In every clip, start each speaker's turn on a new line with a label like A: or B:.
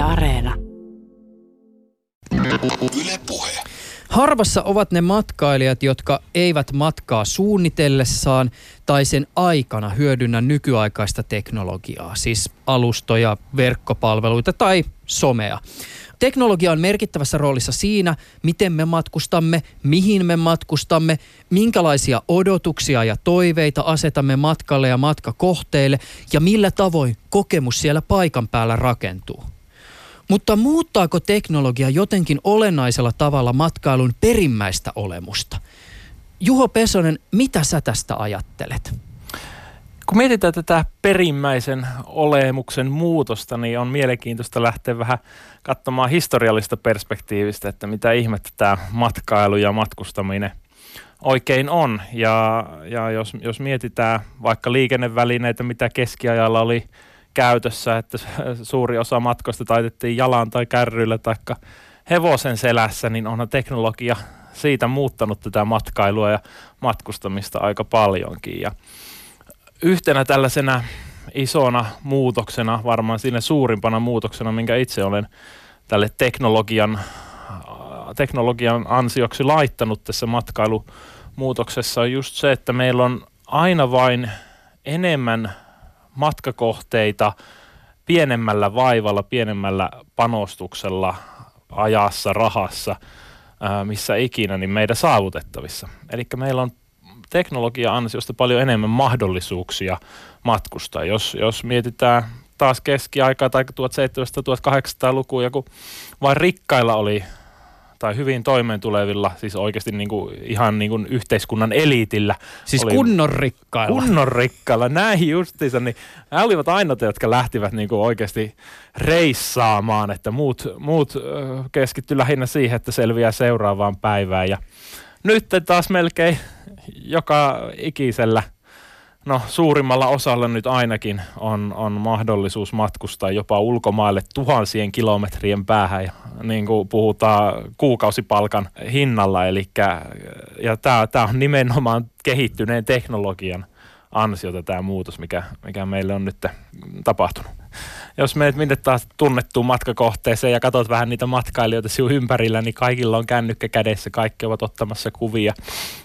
A: Yle Areena.
B: Yle Puhe.
C: Harvassa ovat ne matkailijat, jotka eivät matkaa suunnitellessaan tai sen aikana hyödynnä nykyaikaista teknologiaa, siis alustoja, verkkopalveluita tai somea. Teknologia on merkittävässä roolissa siinä, miten me matkustamme, mihin me matkustamme, minkälaisia odotuksia ja toiveita asetamme matkalle ja matkakohteille ja millä tavoin kokemus siellä paikan päällä rakentuu. Mutta muuttaako teknologia jotenkin olennaisella tavalla matkailun perimmäistä olemusta? Juho Pesonen, mitä sä tästä ajattelet?
D: Kun mietitään tätä perimmäisen olemuksen muutosta, niin on mielenkiintoista lähteä vähän katsomaan historiallista perspektiivistä, että mitä ihmettä tämä matkailu ja matkustaminen oikein on. Ja, ja jos, jos mietitään vaikka liikennevälineitä, mitä keskiajalla oli käytössä, että suuri osa matkoista taitettiin jalan tai kärryillä tai hevosen selässä, niin onhan teknologia siitä muuttanut tätä matkailua ja matkustamista aika paljonkin. Ja yhtenä tällaisena isona muutoksena, varmaan siinä suurimpana muutoksena, minkä itse olen tälle teknologian, teknologian ansioksi laittanut tässä matkailumuutoksessa, on just se, että meillä on aina vain enemmän matkakohteita pienemmällä vaivalla, pienemmällä panostuksella, ajassa, rahassa, missä ikinä, niin meidän saavutettavissa. Eli meillä on teknologia ansiosta paljon enemmän mahdollisuuksia matkustaa. Jos, jos mietitään taas keskiaikaa tai 1700-1800-lukua, kun vain rikkailla oli tai hyvin toimeentulevilla, siis oikeasti niin kuin, ihan niin kuin yhteiskunnan eliitillä.
C: Siis
D: oli,
C: kunnon rikkailla.
D: Kunnon rikkailla, näin justiinsa, niin nämä olivat ainoat, jotka lähtivät niin kuin oikeasti reissaamaan, että muut, muut keskittyivät lähinnä siihen, että selviää seuraavaan päivään. Ja nyt taas melkein joka ikisellä – no suurimmalla osalla nyt ainakin on, on mahdollisuus matkustaa jopa ulkomaille tuhansien kilometrien päähän, ja, niin kuin puhutaan kuukausipalkan hinnalla. Elikkä, ja tämä on nimenomaan kehittyneen teknologian ansiota tämä muutos, mikä, mikä meille on nyt tapahtunut jos menet minne taas tunnettuun matkakohteeseen ja katsot vähän niitä matkailijoita sinun ympärillä, niin kaikilla on kännykkä kädessä, kaikki ovat ottamassa kuvia.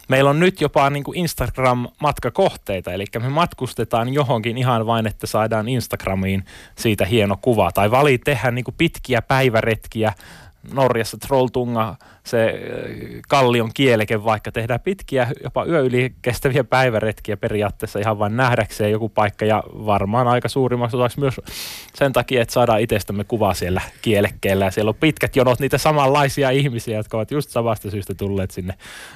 D: Meillä on nyt jopa niin kuin Instagram-matkakohteita, eli me matkustetaan johonkin ihan vain, että saadaan Instagramiin siitä hieno kuva. Tai vali tehdä niin kuin pitkiä päiväretkiä Norjassa Trolltunga, se äh, kallion kieleke, vaikka tehdään pitkiä, jopa yö yli kestäviä päiväretkiä periaatteessa ihan vain nähdäkseen joku paikka ja varmaan aika suurimmaksi osaksi myös sen takia, että saadaan itsestämme kuvaa siellä kielekkeellä ja siellä on pitkät jonot niitä samanlaisia ihmisiä, jotka ovat just samasta syystä tulleet sinne,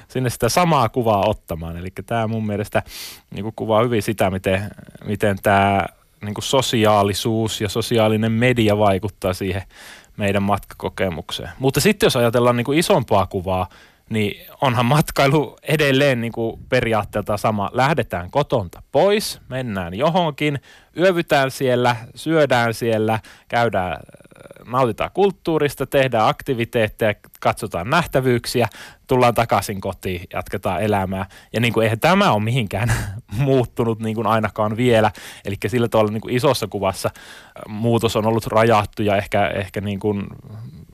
D: sinne sitä samaa kuvaa ottamaan. Eli tämä mun mielestä niin kuvaa hyvin sitä, miten, miten tämä niin sosiaalisuus ja sosiaalinen media vaikuttaa siihen meidän matkakokemukseen. Mutta sitten jos ajatellaan niin kuin isompaa kuvaa, niin onhan matkailu edelleen niin kuin periaatteelta sama. Lähdetään kotonta pois, mennään johonkin, yövytään siellä, syödään siellä, käydään nautitaan kulttuurista, tehdään aktiviteetteja, katsotaan nähtävyyksiä, tullaan takaisin kotiin, jatketaan elämää. Ja niin kuin, eihän tämä ole mihinkään muuttunut niin kuin ainakaan vielä. Eli sillä tavalla niin kuin isossa kuvassa muutos on ollut rajattu ja ehkä, ehkä niin kuin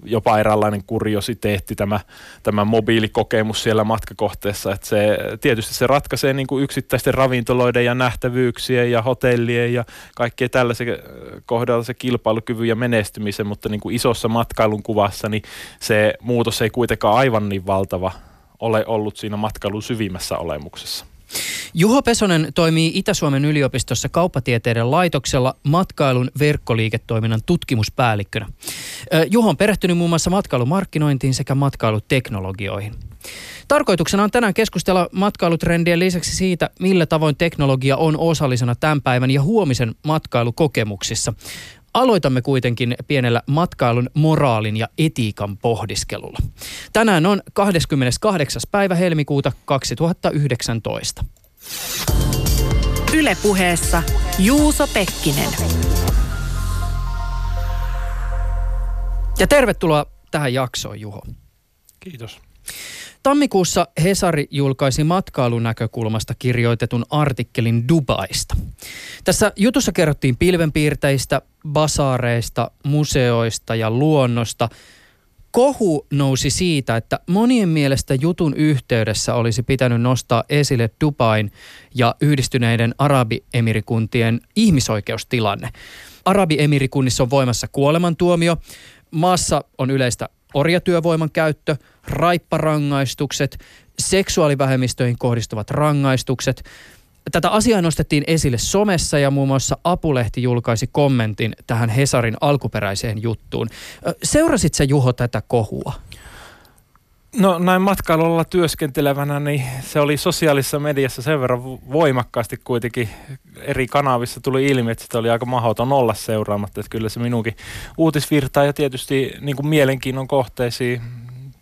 D: jopa eräänlainen kuriositeetti tämä, tämä mobiilikokemus siellä matkakohteessa. Että se, tietysti se ratkaisee niin kuin yksittäisten ravintoloiden ja nähtävyyksien ja hotellien ja kaikkien tällaisen kohdalla se kilpailukyvyn ja menestymisen, mutta niin kuin isossa matkailun kuvassa niin se muutos ei kuitenkaan aivan niin valtava ole ollut siinä matkailun syvimmässä olemuksessa.
C: Juho Pesonen toimii Itä-Suomen yliopistossa kauppatieteiden laitoksella matkailun verkkoliiketoiminnan tutkimuspäällikkönä. Juho on perehtynyt muun muassa matkailumarkkinointiin sekä matkailuteknologioihin. Tarkoituksena on tänään keskustella matkailutrendien lisäksi siitä, millä tavoin teknologia on osallisena tämän päivän ja huomisen matkailukokemuksissa. Aloitamme kuitenkin pienellä matkailun moraalin ja etiikan pohdiskelulla. Tänään on 28. päivä helmikuuta 2019.
A: Ylepuheessa Juuso Pekkinen.
C: Ja tervetuloa tähän jaksoon, Juho.
D: Kiitos.
C: Tammikuussa Hesari julkaisi matkailunäkökulmasta kirjoitetun artikkelin Dubaista. Tässä jutussa kerrottiin pilvenpiirteistä, basaareista, museoista ja luonnosta. Kohu nousi siitä, että monien mielestä jutun yhteydessä olisi pitänyt nostaa esille Dubain ja yhdistyneiden Arabiemirikuntien ihmisoikeustilanne. Arabiemirikunnissa on voimassa kuolemantuomio. Maassa on yleistä orjatyövoiman käyttö, raipparangaistukset, seksuaalivähemmistöihin kohdistuvat rangaistukset. Tätä asiaa nostettiin esille somessa ja muun muassa Apulehti julkaisi kommentin tähän Hesarin alkuperäiseen juttuun. Seurasit sä Juho tätä kohua?
D: No näin matkailulla työskentelevänä, niin se oli sosiaalisessa mediassa sen verran voimakkaasti kuitenkin eri kanavissa tuli ilmi, että sitä oli aika mahdoton olla seuraamatta. Että kyllä se minunkin uutisvirtaa ja tietysti niin kuin mielenkiinnon kohteisiin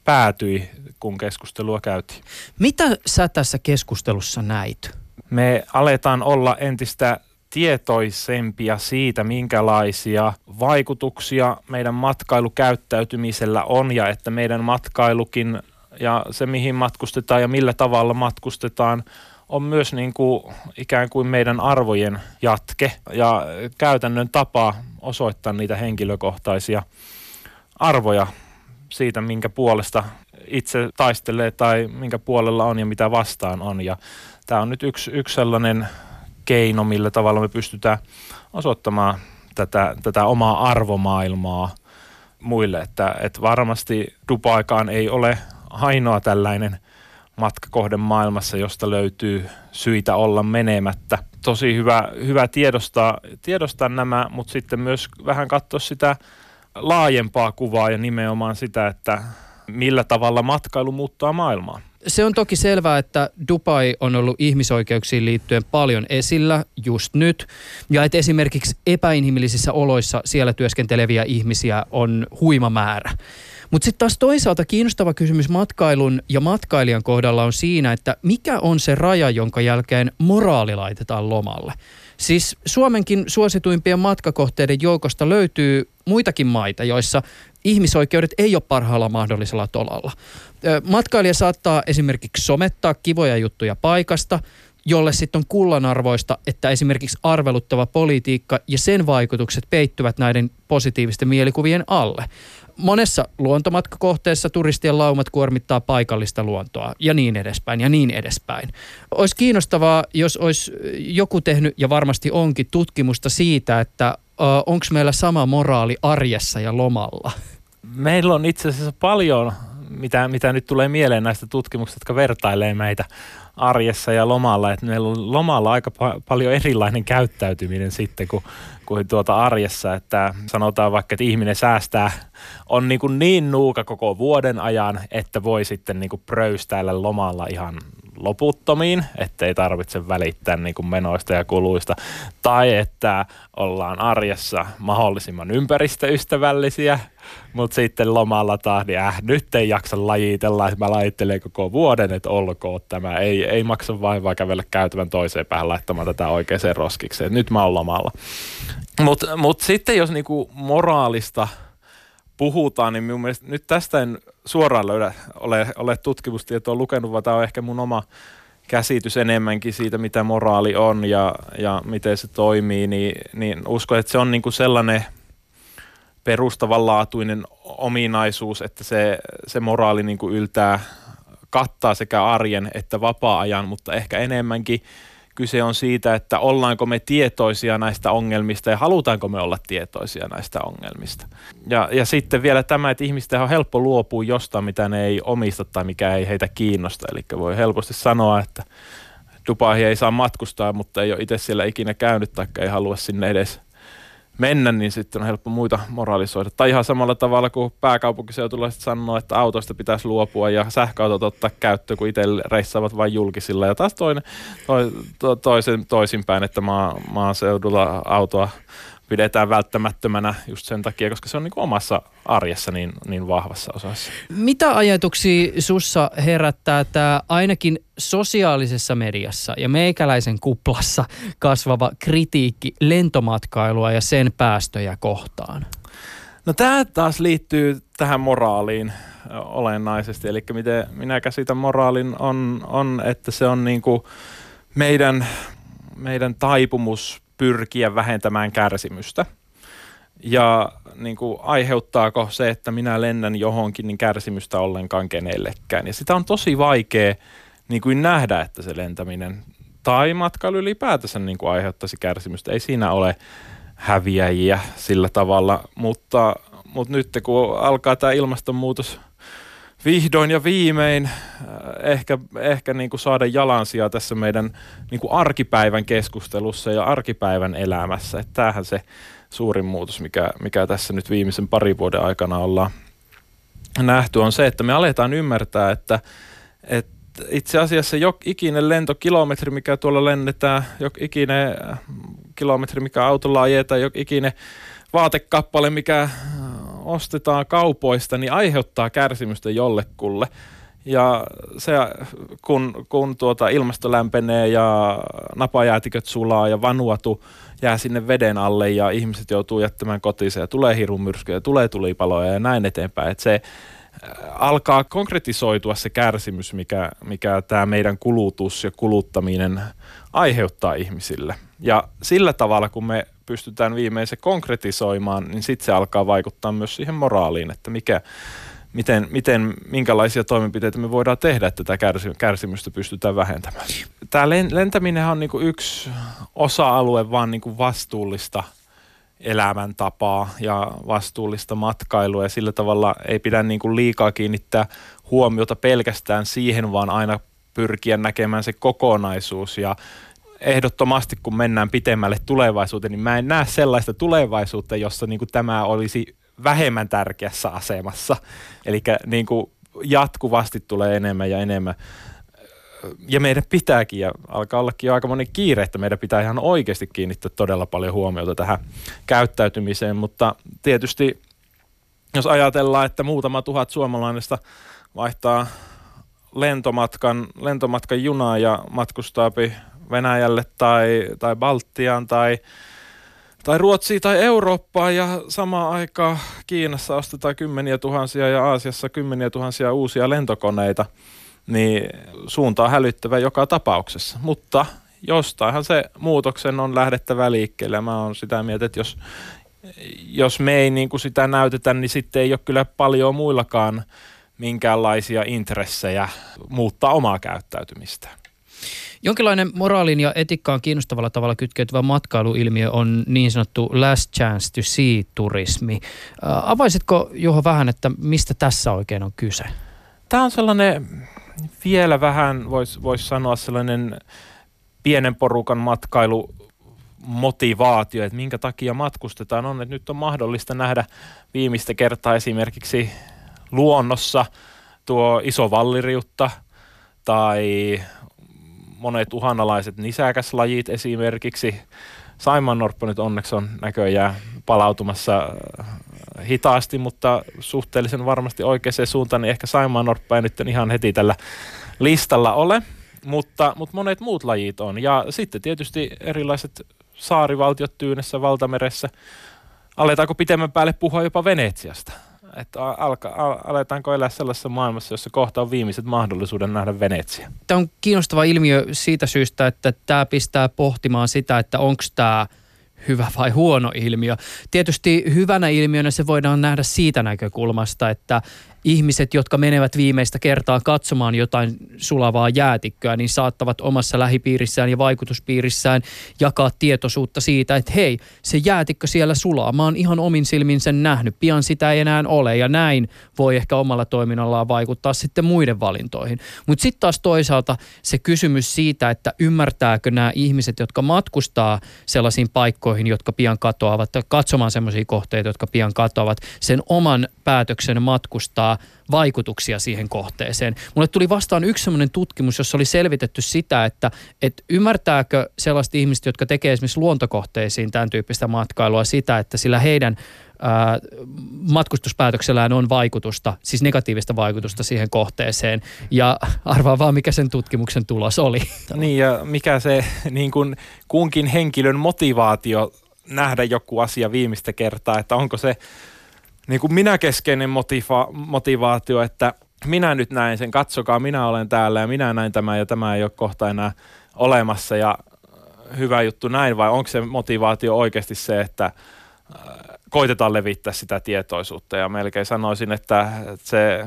D: päätyi, kun keskustelua käytiin.
C: Mitä sä tässä keskustelussa näit?
D: Me aletaan olla entistä tietoisempia siitä, minkälaisia vaikutuksia meidän matkailukäyttäytymisellä on ja että meidän matkailukin ja se, mihin matkustetaan ja millä tavalla matkustetaan, on myös niin kuin ikään kuin meidän arvojen jatke ja käytännön tapa osoittaa niitä henkilökohtaisia arvoja siitä, minkä puolesta itse taistelee tai minkä puolella on ja mitä vastaan on. Ja tämä on nyt yksi, yksi sellainen keino, millä tavalla me pystytään osoittamaan tätä, tätä omaa arvomaailmaa muille. Että, että varmasti Dubaikaan ei ole ainoa tällainen matkakohde maailmassa, josta löytyy syitä olla menemättä. Tosi hyvä, hyvä tiedostaa, tiedostaa nämä, mutta sitten myös vähän katsoa sitä laajempaa kuvaa ja nimenomaan sitä, että millä tavalla matkailu muuttaa maailmaa.
C: Se on toki selvää, että Dubai on ollut ihmisoikeuksiin liittyen paljon esillä just nyt. Ja että esimerkiksi epäinhimillisissä oloissa siellä työskenteleviä ihmisiä on huima määrä. Mutta sitten taas toisaalta kiinnostava kysymys matkailun ja matkailijan kohdalla on siinä, että mikä on se raja, jonka jälkeen moraali laitetaan lomalle. Siis Suomenkin suosituimpien matkakohteiden joukosta löytyy muitakin maita, joissa ihmisoikeudet ei ole parhaalla mahdollisella tolalla. Matkailija saattaa esimerkiksi somettaa kivoja juttuja paikasta, jolle sitten on kullanarvoista, että esimerkiksi arveluttava politiikka ja sen vaikutukset peittyvät näiden positiivisten mielikuvien alle. Monessa luontomatkakohteessa turistien laumat kuormittaa paikallista luontoa ja niin edespäin ja niin edespäin. Olisi kiinnostavaa, jos olisi joku tehnyt ja varmasti onkin tutkimusta siitä, että onko meillä sama moraali arjessa ja lomalla.
D: Meillä on itse asiassa paljon, mitä, mitä nyt tulee mieleen näistä tutkimuksista, jotka vertailee meitä arjessa ja lomalla. Että meillä on lomalla aika pa- paljon erilainen käyttäytyminen sitten kuin, kuin tuota arjessa. Että sanotaan vaikka, että ihminen säästää, on niin, kuin niin nuuka koko vuoden ajan, että voi sitten niin kuin pröystäillä lomalla ihan loputtomiin, ettei tarvitse välittää niin kuin menoista ja kuluista, tai että ollaan arjessa mahdollisimman ympäristöystävällisiä, mutta sitten lomalla taas, niin äh, nyt ei jaksa lajitella, että mä lajittelen koko vuoden, että olkoon tämä, ei, ei maksa vaivaa kävellä käytävän toiseen päähän laittamaan tätä oikeaan roskikseen, nyt mä oon lomalla. Mutta mut sitten jos niinku moraalista puhutaan, niin minun mielestä nyt tästä en suoraan löydä, ole, ole tutkimustietoa lukenut, vaan tämä on ehkä mun oma käsitys enemmänkin siitä, mitä moraali on ja, ja miten se toimii, niin, niin uskon, että se on niinku sellainen perustavanlaatuinen ominaisuus, että se, se moraali niinku yltää, kattaa sekä arjen että vapaa-ajan, mutta ehkä enemmänkin kyse on siitä, että ollaanko me tietoisia näistä ongelmista ja halutaanko me olla tietoisia näistä ongelmista. Ja, ja sitten vielä tämä, että ihmisten on helppo luopua jostain, mitä ne ei omista tai mikä ei heitä kiinnosta. Eli voi helposti sanoa, että Dubaihin ei saa matkustaa, mutta ei ole itse siellä ikinä käynyt tai ei halua sinne edes mennä, niin sitten on helppo muita moralisoida. Tai ihan samalla tavalla kuin pääkaupunkiseutulla sanoo, että autoista pitäisi luopua ja sähköautot ottaa käyttöön, kun itse reissaavat vain julkisilla. Ja taas toinen, to, to, toisen, toisinpäin, että maa, maaseudulla autoa pidetään välttämättömänä just sen takia, koska se on niin kuin omassa arjessa niin, niin vahvassa osassa.
C: Mitä ajatuksia sussa herättää tämä ainakin sosiaalisessa mediassa ja meikäläisen kuplassa kasvava kritiikki lentomatkailua ja sen päästöjä kohtaan?
D: No tämä taas liittyy tähän moraaliin olennaisesti. Eli miten minä käsitän moraalin on, on että se on niin kuin meidän, meidän taipumus pyrkiä vähentämään kärsimystä. Ja niin kuin, aiheuttaako se, että minä lennän johonkin, niin kärsimystä ollenkaan kenellekään. Ja sitä on tosi vaikea niin kuin nähdä, että se lentäminen tai matkailu ylipäätänsä niin kuin aiheuttaisi kärsimystä. Ei siinä ole häviäjiä sillä tavalla, mutta, mutta nyt kun alkaa tämä ilmastonmuutos vihdoin ja viimein äh, ehkä, ehkä niin kuin saada jalansia tässä meidän niin kuin arkipäivän keskustelussa ja arkipäivän elämässä. Että tämähän se suurin muutos, mikä, mikä tässä nyt viimeisen parin vuoden aikana ollaan nähty, on se, että me aletaan ymmärtää, että, että itse asiassa jok ikinen lentokilometri, mikä tuolla lennetään, jok ikinen kilometri, mikä autolla ajetaan, jok ikinen vaatekappale, mikä ostetaan kaupoista, niin aiheuttaa kärsimystä jollekulle. Ja se, kun, kun tuota ilmasto lämpenee ja napajäätiköt sulaa ja vanuatu jää sinne veden alle ja ihmiset joutuu jättämään kotiinsa ja tulee hirumyrskyjä, tulee tulipaloja ja näin eteenpäin. Että se äh, alkaa konkretisoitua se kärsimys, mikä, mikä tämä meidän kulutus ja kuluttaminen aiheuttaa ihmisille. Ja sillä tavalla, kun me pystytään viimein se konkretisoimaan, niin sitten se alkaa vaikuttaa myös siihen moraaliin, että mikä, miten, miten, minkälaisia toimenpiteitä me voidaan tehdä, että tätä kärsimystä pystytään vähentämään. Tämä lentäminen on niinku yksi osa-alue vaan niinku vastuullista elämäntapaa ja vastuullista matkailua ja sillä tavalla ei pidä niinku liikaa kiinnittää huomiota pelkästään siihen, vaan aina pyrkiä näkemään se kokonaisuus ja ehdottomasti kun mennään pitemmälle tulevaisuuteen, niin mä en näe sellaista tulevaisuutta, jossa niin kuin tämä olisi vähemmän tärkeässä asemassa. Eli niin kuin jatkuvasti tulee enemmän ja enemmän. Ja meidän pitääkin, ja alkaa ollakin jo aika moni kiire, että meidän pitää ihan oikeasti kiinnittää todella paljon huomiota tähän käyttäytymiseen, mutta tietysti jos ajatellaan, että muutama tuhat suomalaista vaihtaa lentomatkan, lentomatkan junaa ja matkustaa Venäjälle tai, tai Baltiaan tai, tai Ruotsiin tai Eurooppaan ja samaan aikaan Kiinassa ostetaan kymmeniä tuhansia ja Aasiassa kymmeniä tuhansia uusia lentokoneita, niin suunta on hälyttävä joka tapauksessa. Mutta jostainhan se muutoksen on lähdettävä liikkeelle. Mä oon sitä mieltä, että jos, jos me ei niin kuin sitä näytetä, niin sitten ei ole kyllä paljon muillakaan minkäänlaisia intressejä muuttaa omaa käyttäytymistä.
C: Jonkinlainen moraalin ja etiikkaan kiinnostavalla tavalla kytkeytyvä matkailuilmiö on niin sanottu last chance to see-turismi. Avaisitko Juho vähän, että mistä tässä oikein on kyse?
D: Tämä on sellainen vielä vähän, voisi vois sanoa sellainen pienen porukan matkailu motivaatio, että minkä takia matkustetaan, on, että nyt on mahdollista nähdä viimeistä kertaa esimerkiksi luonnossa tuo iso valliriutta tai monet uhanalaiset nisäkäslajit esimerkiksi. Saimannorppa nyt onneksi on näköjään palautumassa äh, hitaasti, mutta suhteellisen varmasti oikeaan suuntaan, niin ehkä Saimaannorppa ei nyt ihan heti tällä listalla ole, mutta, mutta monet muut lajit on. Ja sitten tietysti erilaiset saarivaltiot Tyynessä, Valtameressä. Aletaanko pitemmän päälle puhua jopa Venetsiasta? Että alka, al, aletaanko elää sellaisessa maailmassa, jossa kohta on viimeiset mahdollisuuden nähdä Venetsia.
C: Tämä on kiinnostava ilmiö siitä syystä, että tämä pistää pohtimaan sitä, että onko tämä hyvä vai huono ilmiö. Tietysti hyvänä ilmiönä se voidaan nähdä siitä näkökulmasta, että ihmiset, jotka menevät viimeistä kertaa katsomaan jotain sulavaa jäätikköä, niin saattavat omassa lähipiirissään ja vaikutuspiirissään jakaa tietoisuutta siitä, että hei, se jäätikkö siellä sulaa. Mä oon ihan omin silmin sen nähnyt. Pian sitä ei enää ole ja näin voi ehkä omalla toiminnallaan vaikuttaa sitten muiden valintoihin. Mutta sitten taas toisaalta se kysymys siitä, että ymmärtääkö nämä ihmiset, jotka matkustaa sellaisiin paikkoihin, jotka pian katoavat, katsomaan sellaisia kohteita, jotka pian katoavat, sen oman päätöksen matkustaa vaikutuksia siihen kohteeseen. Mulle tuli vastaan yksi sellainen tutkimus, jossa oli selvitetty sitä, että, että ymmärtääkö sellaiset ihmiset, jotka tekee esimerkiksi luontokohteisiin tämän tyyppistä matkailua sitä, että sillä heidän ää, matkustuspäätöksellään on vaikutusta, siis negatiivista vaikutusta siihen kohteeseen. Ja arvaa vaan, mikä sen tutkimuksen tulos oli.
D: Niin ja mikä se niin kuin kunkin henkilön motivaatio nähdä joku asia viimeistä kertaa, että onko se niin kuin minäkeskeinen motiva- motivaatio, että minä nyt näin sen, katsokaa, minä olen täällä ja minä näin tämän ja tämä ei ole kohta enää olemassa ja hyvä juttu näin vai onko se motivaatio oikeasti se, että koitetaan levittää sitä tietoisuutta? Ja melkein sanoisin, että se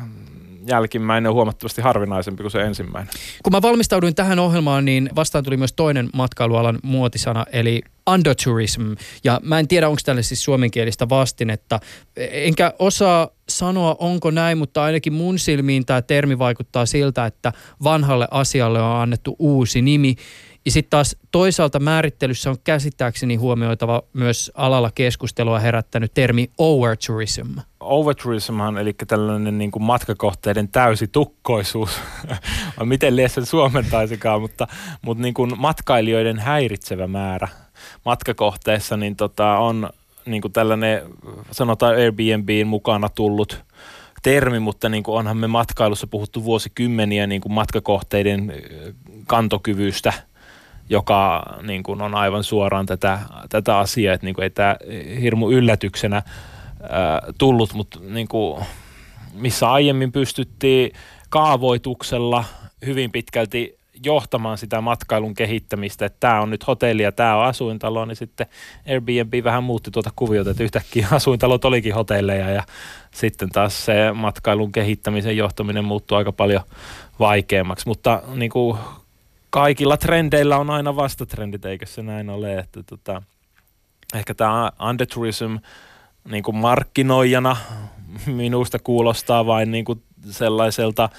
D: jälkimmäinen on huomattavasti harvinaisempi kuin se ensimmäinen.
C: Kun mä valmistauduin tähän ohjelmaan, niin vastaan tuli myös toinen matkailualan muotisana, eli undertourism. Ja mä en tiedä, onko tälle siis suomenkielistä vastinetta. Enkä osaa sanoa, onko näin, mutta ainakin mun silmiin tämä termi vaikuttaa siltä, että vanhalle asialle on annettu uusi nimi. Ja sitten taas toisaalta määrittelyssä on käsittääkseni huomioitava myös alalla keskustelua herättänyt termi overtourism.
D: Overtourismhan, eli tällainen niin kuin matkakohteiden täysi tukkoisuus, miten liian sen suomentaisikaan, mutta, mutta niin kuin matkailijoiden häiritsevä määrä matkakohteessa niin tota, on niin kuin tällainen, sanotaan Airbnbin mukana tullut termi, mutta niin kuin onhan me matkailussa puhuttu vuosikymmeniä niin kuin matkakohteiden kantokyvystä – joka niin kuin on aivan suoraan tätä, tätä asiaa, että niin kuin ei tämä hirmu yllätyksenä ää, tullut, mutta niin kuin, missä aiemmin pystyttiin kaavoituksella hyvin pitkälti johtamaan sitä matkailun kehittämistä, että tämä on nyt hotelli ja tämä on asuintalo, niin sitten Airbnb vähän muutti tuota kuviota, että yhtäkkiä asuintalot olikin hotelleja ja sitten taas se matkailun kehittämisen johtaminen muuttui aika paljon vaikeammaksi, mutta niin kuin kaikilla trendeillä on aina vastatrendit, eikö se näin ole, että tota, ehkä tämä undertourism niin kuin markkinoijana minusta kuulostaa vain niin kuin sellaiselta ö,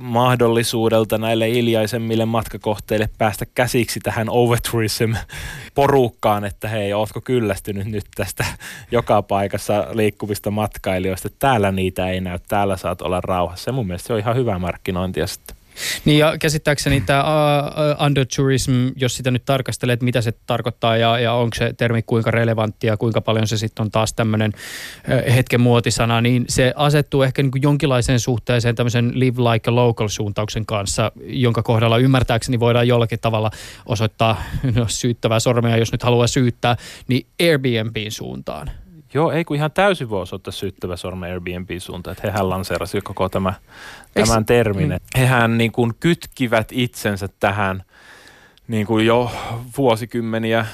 D: mahdollisuudelta näille iljaisemmille matkakohteille päästä käsiksi tähän overtourism-porukkaan, että hei, ootko kyllästynyt nyt tästä joka paikassa liikkuvista matkailijoista. Täällä niitä ei näy, täällä saat olla rauhassa. Ja mun mielestä se on ihan hyvää markkinointia sitten.
C: Niin ja käsittääkseni tämä uh, undertourism, jos sitä nyt tarkastelee, että mitä se tarkoittaa ja, ja onko se termi kuinka relevantti ja kuinka paljon se sitten on taas tämmöinen uh, hetken muotisana, niin se asettuu ehkä niin jonkinlaiseen suhteeseen tämmöisen live like a local suuntauksen kanssa, jonka kohdalla ymmärtääkseni voidaan jollakin tavalla osoittaa no, syyttävää sormea, jos nyt haluaa syyttää, niin Airbnbin suuntaan.
D: Joo, ei kun ihan täysin voi osoittaa syyttävä sormen Airbnb suuntaan, että hehän lanseerasi koko tämä, tämän termin. Mm. Hehän niin kuin kytkivät itsensä tähän niin kuin jo vuosikymmeniä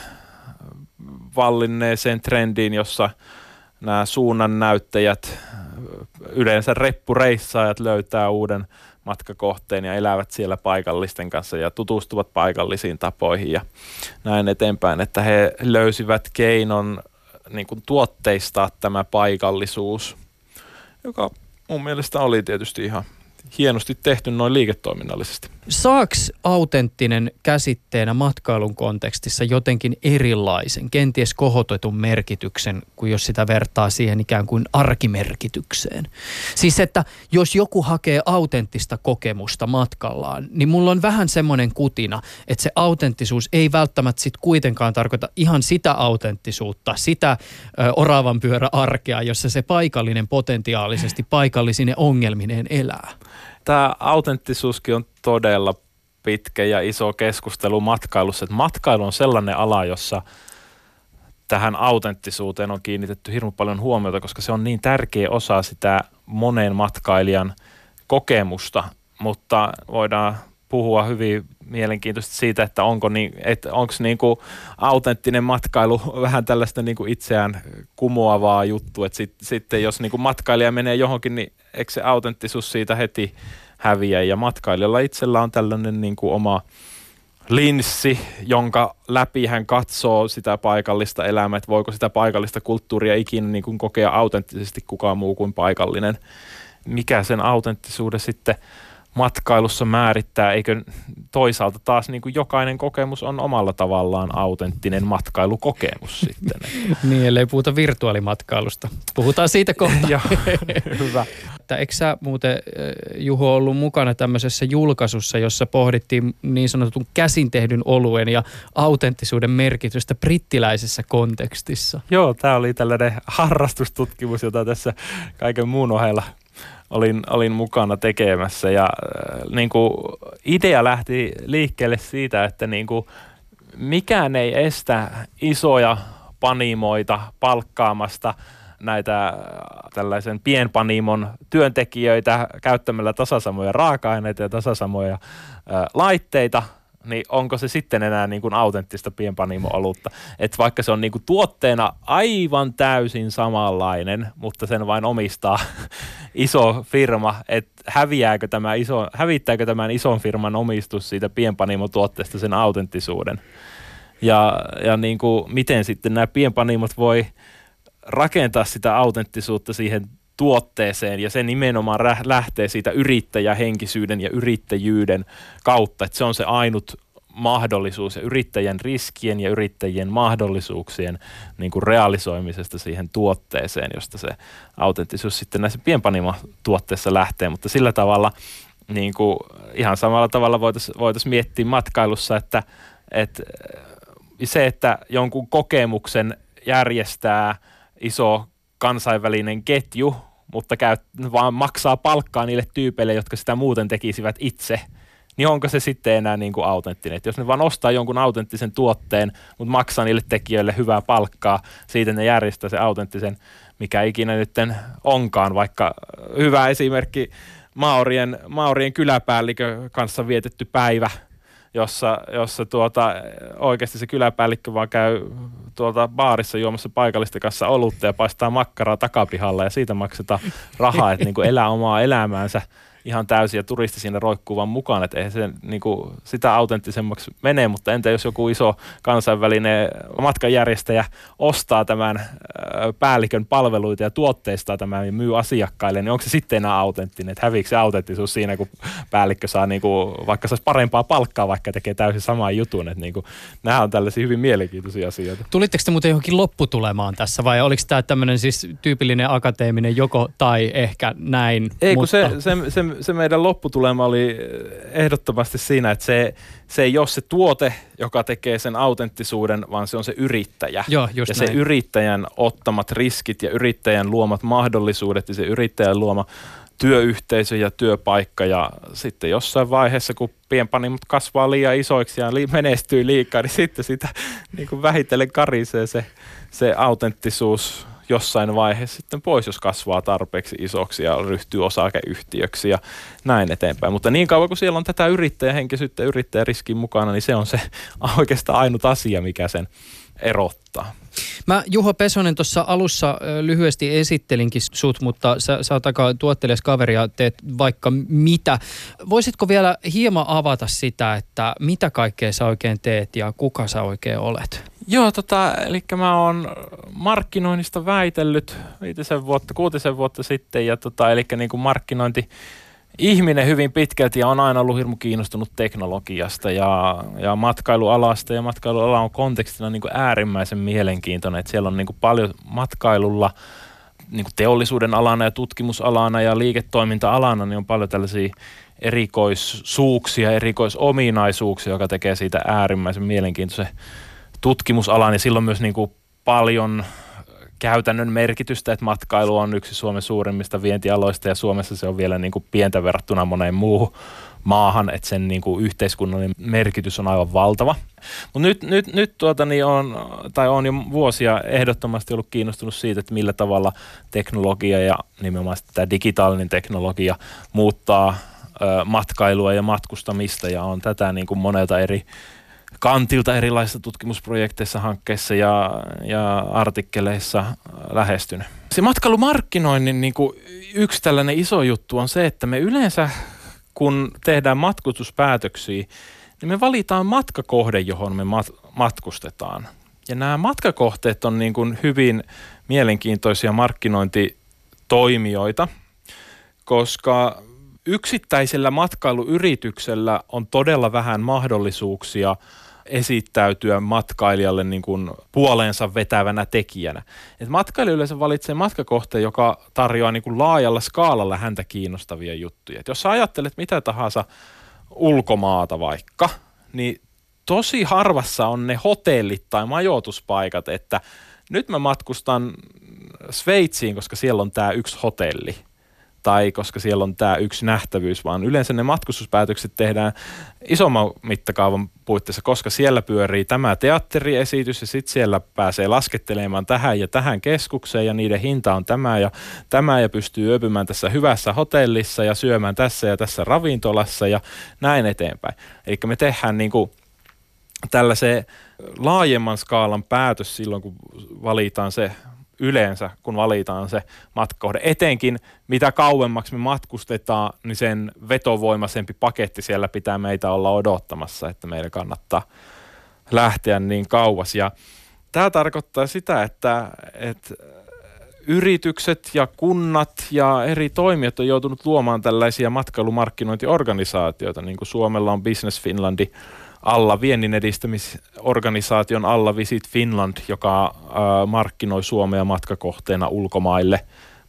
D: vallinneeseen trendiin, jossa nämä suunnan näyttäjät, yleensä reppureissaajat löytää uuden matkakohteen ja elävät siellä paikallisten kanssa ja tutustuvat paikallisiin tapoihin ja näin eteenpäin, että he löysivät keinon niin kuin tuotteistaa tämä paikallisuus, joka mun mielestä oli tietysti ihan hienosti tehty noin liiketoiminnallisesti.
C: Saaks autenttinen käsitteenä matkailun kontekstissa jotenkin erilaisen, kenties kohotetun merkityksen, kuin jos sitä vertaa siihen ikään kuin arkimerkitykseen? Siis että jos joku hakee autenttista kokemusta matkallaan, niin mulla on vähän semmoinen kutina, että se autenttisuus ei välttämättä sit kuitenkaan tarkoita ihan sitä autenttisuutta, sitä ö, oravan pyörä arkea, jossa se paikallinen potentiaalisesti paikallisine ongelmineen elää
D: tämä autenttisuuskin on todella pitkä ja iso keskustelu matkailussa. Että matkailu on sellainen ala, jossa tähän autenttisuuteen on kiinnitetty hirveän paljon huomiota, koska se on niin tärkeä osa sitä monen matkailijan kokemusta, mutta voidaan puhua hyvin mielenkiintoisesti siitä, että onko niin, että onko niin kuin autenttinen matkailu vähän tällaista niin kuin itseään kumoavaa juttu, että sit, sitten jos niin kuin matkailija menee johonkin, niin eikö se autenttisuus siitä heti häviä ja matkailijalla itsellä on tällainen niin kuin oma linssi, jonka läpi hän katsoo sitä paikallista elämää, että voiko sitä paikallista kulttuuria ikinä niin kuin kokea autenttisesti kukaan muu kuin paikallinen. Mikä sen autenttisuuden sitten matkailussa määrittää, eikö toisaalta taas niin kuin jokainen kokemus on omalla tavallaan autenttinen matkailukokemus sitten.
C: niin, ellei puhuta virtuaalimatkailusta. Puhutaan siitä kohta.
D: Joo, hyvä.
C: Että eikö sä muuten, eh, Juho, ollut mukana tämmöisessä julkaisussa, jossa pohdittiin niin sanotun käsin tehdyn oluen ja autenttisuuden merkitystä brittiläisessä kontekstissa?
D: Joo, tämä oli tällainen harrastustutkimus, jota tässä kaiken muun ohella olin, olin mukana tekemässä. Ja äh, niin kuin idea lähti liikkeelle siitä, että niin kuin mikään ei estä isoja panimoita palkkaamasta näitä tällaisen pienpanimon työntekijöitä käyttämällä tasasamoja raaka-aineita ja tasasamoja ää, laitteita, niin onko se sitten enää niin kuin autenttista pienpanimo-olutta. Että vaikka se on niin kuin tuotteena aivan täysin samanlainen, mutta sen vain omistaa iso firma, että häviääkö tämä iso, hävittääkö tämän ison firman omistus siitä pienpanimo-tuotteesta sen autenttisuuden. Ja, ja niin kuin, miten sitten nämä pienpanimot voi rakentaa sitä autenttisuutta siihen tuotteeseen ja se nimenomaan lähtee siitä yrittäjähenkisyyden ja yrittäjyyden kautta, että se on se ainut mahdollisuus ja yrittäjän riskien ja yrittäjien mahdollisuuksien niin kuin realisoimisesta siihen tuotteeseen, josta se autenttisuus sitten näissä pienpanimo-tuotteissa lähtee, mutta sillä tavalla niin kuin ihan samalla tavalla voitaisiin voitais miettiä matkailussa, että, että se, että jonkun kokemuksen järjestää iso kansainvälinen ketju, mutta käy, vaan maksaa palkkaa niille tyypeille, jotka sitä muuten tekisivät itse, niin onko se sitten enää niin kuin autenttinen? Et jos ne vaan ostaa jonkun autenttisen tuotteen, mutta maksaa niille tekijöille hyvää palkkaa, siitä ne järjestää se autenttisen, mikä ikinä nyt onkaan, vaikka hyvä esimerkki Maorien, Maorien kyläpäällikö kanssa vietetty päivä – jossa, jossa tuota, oikeasti se kyläpäällikkö vaan käy tuolta baarissa juomassa paikallisten kanssa olutta ja paistaa makkaraa takapihalla ja siitä maksetaan rahaa, että niin kuin elää omaa elämäänsä ihan täysin ja turisti siinä roikkuu vaan mukaan, että eihän se niin kuin, sitä autenttisemmaksi mene, mutta entä jos joku iso kansainvälinen matkanjärjestäjä ostaa tämän päällikön palveluita ja tuotteistaa tämän ja myy asiakkaille, niin onko se sitten enää autenttinen, että häviikö se autenttisuus siinä, kun päällikkö saa niin kuin, vaikka saisi parempaa palkkaa, vaikka tekee täysin saman jutun, että niin kuin, nämä on tällaisia hyvin mielenkiintoisia asioita.
C: Tulitteko te muuten johonkin lopputulemaan tässä vai oliko tämä tämmöinen siis tyypillinen akateeminen joko tai ehkä näin?
D: Ei, mutta... kun se, se, se, se meidän lopputulema oli ehdottomasti siinä, että se, se ei ole se tuote, joka tekee sen autenttisuuden, vaan se on se yrittäjä.
C: Joo, just
D: ja näin. se yrittäjän ottamat riskit ja yrittäjän luomat mahdollisuudet ja se yrittäjän luoma työyhteisö ja työpaikka ja sitten jossain vaiheessa, kun pienpanimot kasvaa liian isoiksi ja menestyy liikaa, niin sitten sitä niin kuin vähitellen karisee se, se autenttisuus jossain vaiheessa sitten pois, jos kasvaa tarpeeksi isoksi ja ryhtyy osakeyhtiöksi ja näin eteenpäin. Mutta niin kauan kuin siellä on tätä yrittäjähenkisyyttä ja yrittäjäriskin mukana, niin se on se oikeastaan ainut asia, mikä sen erottaa.
C: Mä Juho Pesonen tuossa alussa lyhyesti esittelinkin sut, mutta sä, sä oot aika tuottelias kaveri ja teet vaikka mitä. Voisitko vielä hieman avata sitä, että mitä kaikkea sä oikein teet ja kuka sä oikein olet?
D: Joo, tota, eli mä oon markkinoinnista väitellyt viitisen vuotta, kuutisen vuotta sitten, ja tota, eli niin kuin markkinointi ihminen hyvin pitkälti ja on aina ollut hirmu kiinnostunut teknologiasta ja, ja matkailualasta ja matkailuala on kontekstina niin kuin äärimmäisen mielenkiintoinen, että siellä on niin kuin paljon matkailulla niin kuin teollisuuden alana ja tutkimusalana ja liiketoiminta-alana, niin on paljon tällaisia erikoissuuksia, erikoisominaisuuksia, joka tekee siitä äärimmäisen mielenkiintoisen tutkimusalan ja silloin myös niin kuin paljon käytännön merkitystä, että matkailu on yksi Suomen suurimmista vientialoista ja Suomessa se on vielä niin kuin pientä verrattuna moneen muuhun maahan, että sen niin kuin yhteiskunnallinen merkitys on aivan valtava. Mutta nyt, nyt, nyt tuota, niin on, tai on jo vuosia ehdottomasti ollut kiinnostunut siitä, että millä tavalla teknologia ja nimenomaan tämä digitaalinen teknologia muuttaa ö, matkailua ja matkustamista ja on tätä niin kuin monelta eri kantilta erilaisissa tutkimusprojekteissa, hankkeissa ja, ja artikkeleissa lähestynyt. Se matkailumarkkinoinnin niin kuin yksi tällainen iso juttu on se, että me yleensä kun tehdään matkustuspäätöksiä, niin me valitaan matkakohde, johon me mat- matkustetaan. Ja nämä matkakohteet on niin kuin hyvin mielenkiintoisia markkinointitoimijoita, koska yksittäisellä matkailuyrityksellä on todella vähän mahdollisuuksia – esittäytyä matkailijalle niin kuin puoleensa vetävänä tekijänä. Et matkailija yleensä valitsee matkakohteen, joka tarjoaa niin kuin laajalla skaalalla häntä kiinnostavia juttuja. Et jos sä ajattelet mitä tahansa ulkomaata vaikka, niin tosi harvassa on ne hotellit tai majoituspaikat, että nyt mä matkustan Sveitsiin, koska siellä on tämä yksi hotelli – tai koska siellä on tämä yksi nähtävyys, vaan yleensä ne matkustuspäätökset tehdään isomman mittakaavan puitteissa, koska siellä pyörii tämä teatteriesitys ja sitten siellä pääsee laskettelemaan tähän ja tähän keskukseen ja niiden hinta on tämä ja tämä ja pystyy yöpymään tässä hyvässä hotellissa ja syömään tässä ja tässä ravintolassa ja näin eteenpäin. Eli me tehdään niin kuin tällaisen laajemman skaalan päätös silloin, kun valitaan se yleensä, kun valitaan se matkakohde. Etenkin mitä kauemmaksi me matkustetaan, niin sen vetovoimaisempi paketti siellä pitää meitä olla odottamassa, että meidän kannattaa lähteä niin kauas. Ja tämä tarkoittaa sitä, että, että yritykset ja kunnat ja eri toimijat on joutunut luomaan tällaisia matkailumarkkinointiorganisaatioita, niin kuin Suomella on Business Finlandi – alla, viennin edistämisorganisaation alla Visit Finland, joka markkinoi Suomea matkakohteena ulkomaille.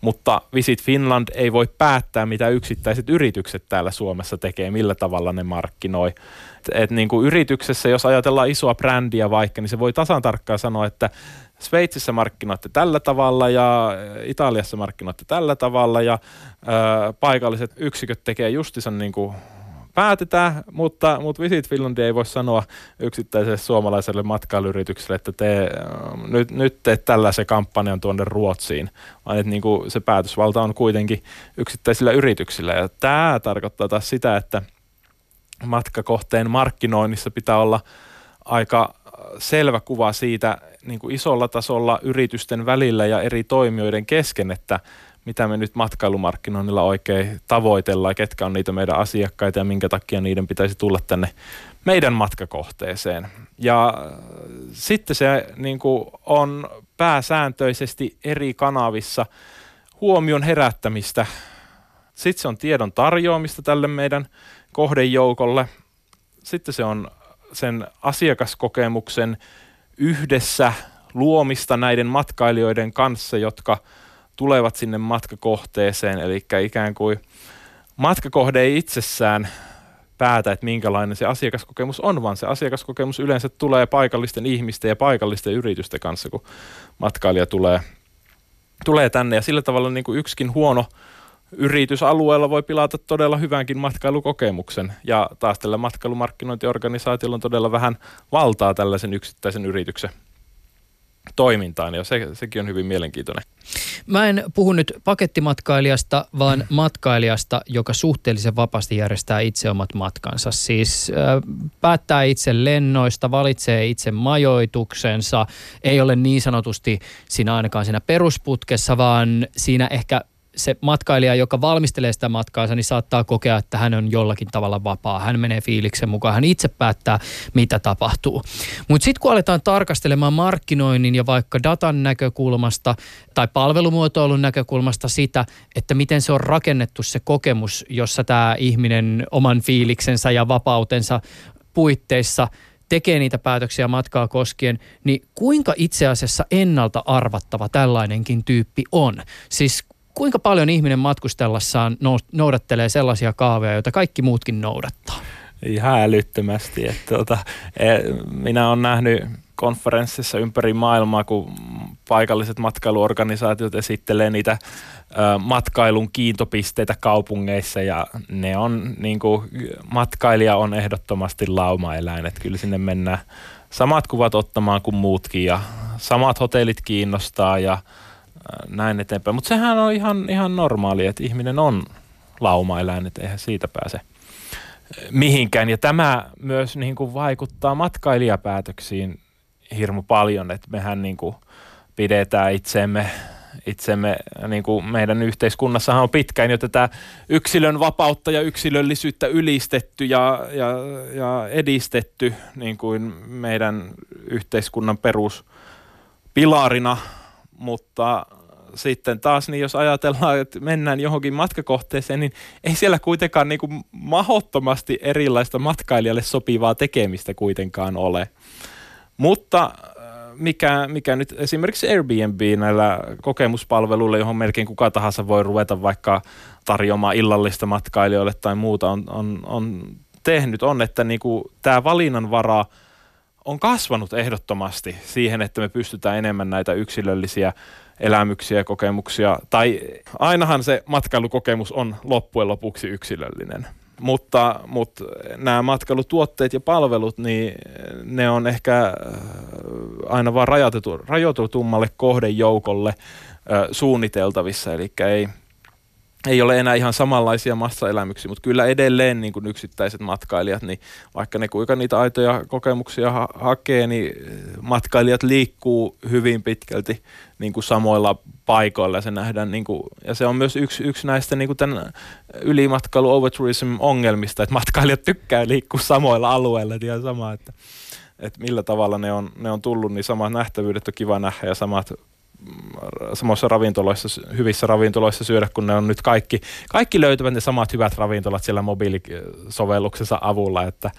D: Mutta Visit Finland ei voi päättää, mitä yksittäiset yritykset täällä Suomessa tekee, millä tavalla ne markkinoi. Et, niin kuin yrityksessä, jos ajatellaan isoa brändiä vaikka, niin se voi tasan tarkkaan sanoa, että Sveitsissä markkinoitte tällä tavalla ja Italiassa markkinoitte tällä tavalla ja ö, paikalliset yksiköt tekee justisan niin kuin päätetään, mutta, mutta Visit Finland ei voi sanoa yksittäiselle suomalaiselle matkailuyritykselle, että te, nyt, nyt teet tällaisen kampanjan tuonne Ruotsiin, vaan että niin kuin se päätösvalta on kuitenkin yksittäisillä yrityksillä. Ja tämä tarkoittaa taas sitä, että matkakohteen markkinoinnissa pitää olla aika selvä kuva siitä niin kuin isolla tasolla yritysten välillä ja eri toimijoiden kesken, että mitä me nyt matkailumarkkinoinnilla oikein tavoitellaan, ketkä on niitä meidän asiakkaita ja minkä takia niiden pitäisi tulla tänne meidän matkakohteeseen. Ja äh, sitten se niin kuin on pääsääntöisesti eri kanavissa huomion herättämistä. Sitten se on tiedon tarjoamista tälle meidän kohdejoukolle. Sitten se on sen asiakaskokemuksen yhdessä luomista näiden matkailijoiden kanssa, jotka – tulevat sinne matkakohteeseen, eli ikään kuin matkakohde ei itsessään päätä, että minkälainen se asiakaskokemus on, vaan se asiakaskokemus yleensä tulee paikallisten ihmisten ja paikallisten yritysten kanssa, kun matkailija tulee, tulee tänne. Ja sillä tavalla niin kuin yksikin huono yritysalueella voi pilata todella hyvänkin matkailukokemuksen. Ja taas tällä matkailumarkkinointiorganisaatiolla on todella vähän valtaa tällaisen yksittäisen yrityksen toimintaan ja se, sekin on hyvin mielenkiintoinen.
C: Mä en puhu nyt pakettimatkailijasta, vaan matkailijasta, joka suhteellisen vapaasti järjestää itse omat matkansa. Siis äh, päättää itse lennoista, valitsee itse majoituksensa, ei ole niin sanotusti siinä ainakaan siinä perusputkessa, vaan siinä ehkä se matkailija, joka valmistelee sitä matkaansa, niin saattaa kokea, että hän on jollakin tavalla vapaa. Hän menee fiiliksen mukaan, hän itse päättää, mitä tapahtuu. Mutta sitten kun aletaan tarkastelemaan markkinoinnin ja vaikka datan näkökulmasta tai palvelumuotoilun näkökulmasta sitä, että miten se on rakennettu se kokemus, jossa tämä ihminen oman fiiliksensä ja vapautensa puitteissa tekee niitä päätöksiä matkaa koskien, niin kuinka itse asiassa ennalta arvattava tällainenkin tyyppi on? Siis kuinka paljon ihminen matkustellessaan noudattelee sellaisia kaaveja, joita kaikki muutkin noudattaa?
D: Ihan älyttömästi. Että tuota, e, minä olen nähnyt konferenssissa ympäri maailmaa, kun paikalliset matkailuorganisaatiot esittelee niitä matkailun kiintopisteitä kaupungeissa ja ne on niin kuin, matkailija on ehdottomasti laumaeläin, että kyllä sinne mennään samat kuvat ottamaan kuin muutkin ja samat hotellit kiinnostaa ja näin eteenpäin. Mutta sehän on ihan, ihan normaali, että ihminen on laumaeläin, että eihän siitä pääse mihinkään. Ja tämä myös niin kuin vaikuttaa matkailijapäätöksiin hirmu paljon, että mehän niin kuin pidetään itsemme, itsemme niin kuin meidän yhteiskunnassahan on pitkään jo tätä yksilön vapautta ja yksilöllisyyttä ylistetty ja, ja, ja edistetty niin kuin meidän yhteiskunnan peruspilarina, mutta sitten taas, niin jos ajatellaan, että mennään johonkin matkakohteeseen, niin ei siellä kuitenkaan niin kuin mahottomasti erilaista matkailijalle sopivaa tekemistä kuitenkaan ole. Mutta äh, mikä, mikä nyt esimerkiksi Airbnb näillä kokemuspalveluilla, johon melkein kuka tahansa voi ruveta vaikka tarjoamaan illallista matkailijoille tai muuta, on, on, on tehnyt, on, että niin kuin tämä valinnanvara on kasvanut ehdottomasti siihen, että me pystytään enemmän näitä yksilöllisiä elämyksiä ja kokemuksia. Tai ainahan se matkailukokemus on loppujen lopuksi yksilöllinen. Mutta, mutta nämä matkailutuotteet ja palvelut, niin ne on ehkä aina vaan rajoitetummalle kohdejoukolle suunniteltavissa, eli ei, ei ole enää ihan samanlaisia massaelämyksiä, mutta kyllä edelleen niin kuin yksittäiset matkailijat, niin vaikka ne kuinka niitä aitoja kokemuksia ha- hakee, niin matkailijat liikkuu hyvin pitkälti niin kuin samoilla paikoilla. Se nähdään, niin kuin, ja se on myös yksi, yksi näistä niin kuin tämän ylimatkailu overtourism ongelmista, että matkailijat tykkää liikkua samoilla alueilla, ihan sama, että, että millä tavalla ne on, ne on tullut, niin samat nähtävyydet on kiva nähdä ja samat samoissa ravintoloissa, hyvissä ravintoloissa syödä, kun ne on nyt kaikki, kaikki löytyvät ne samat hyvät ravintolat siellä mobiilisovelluksensa avulla, että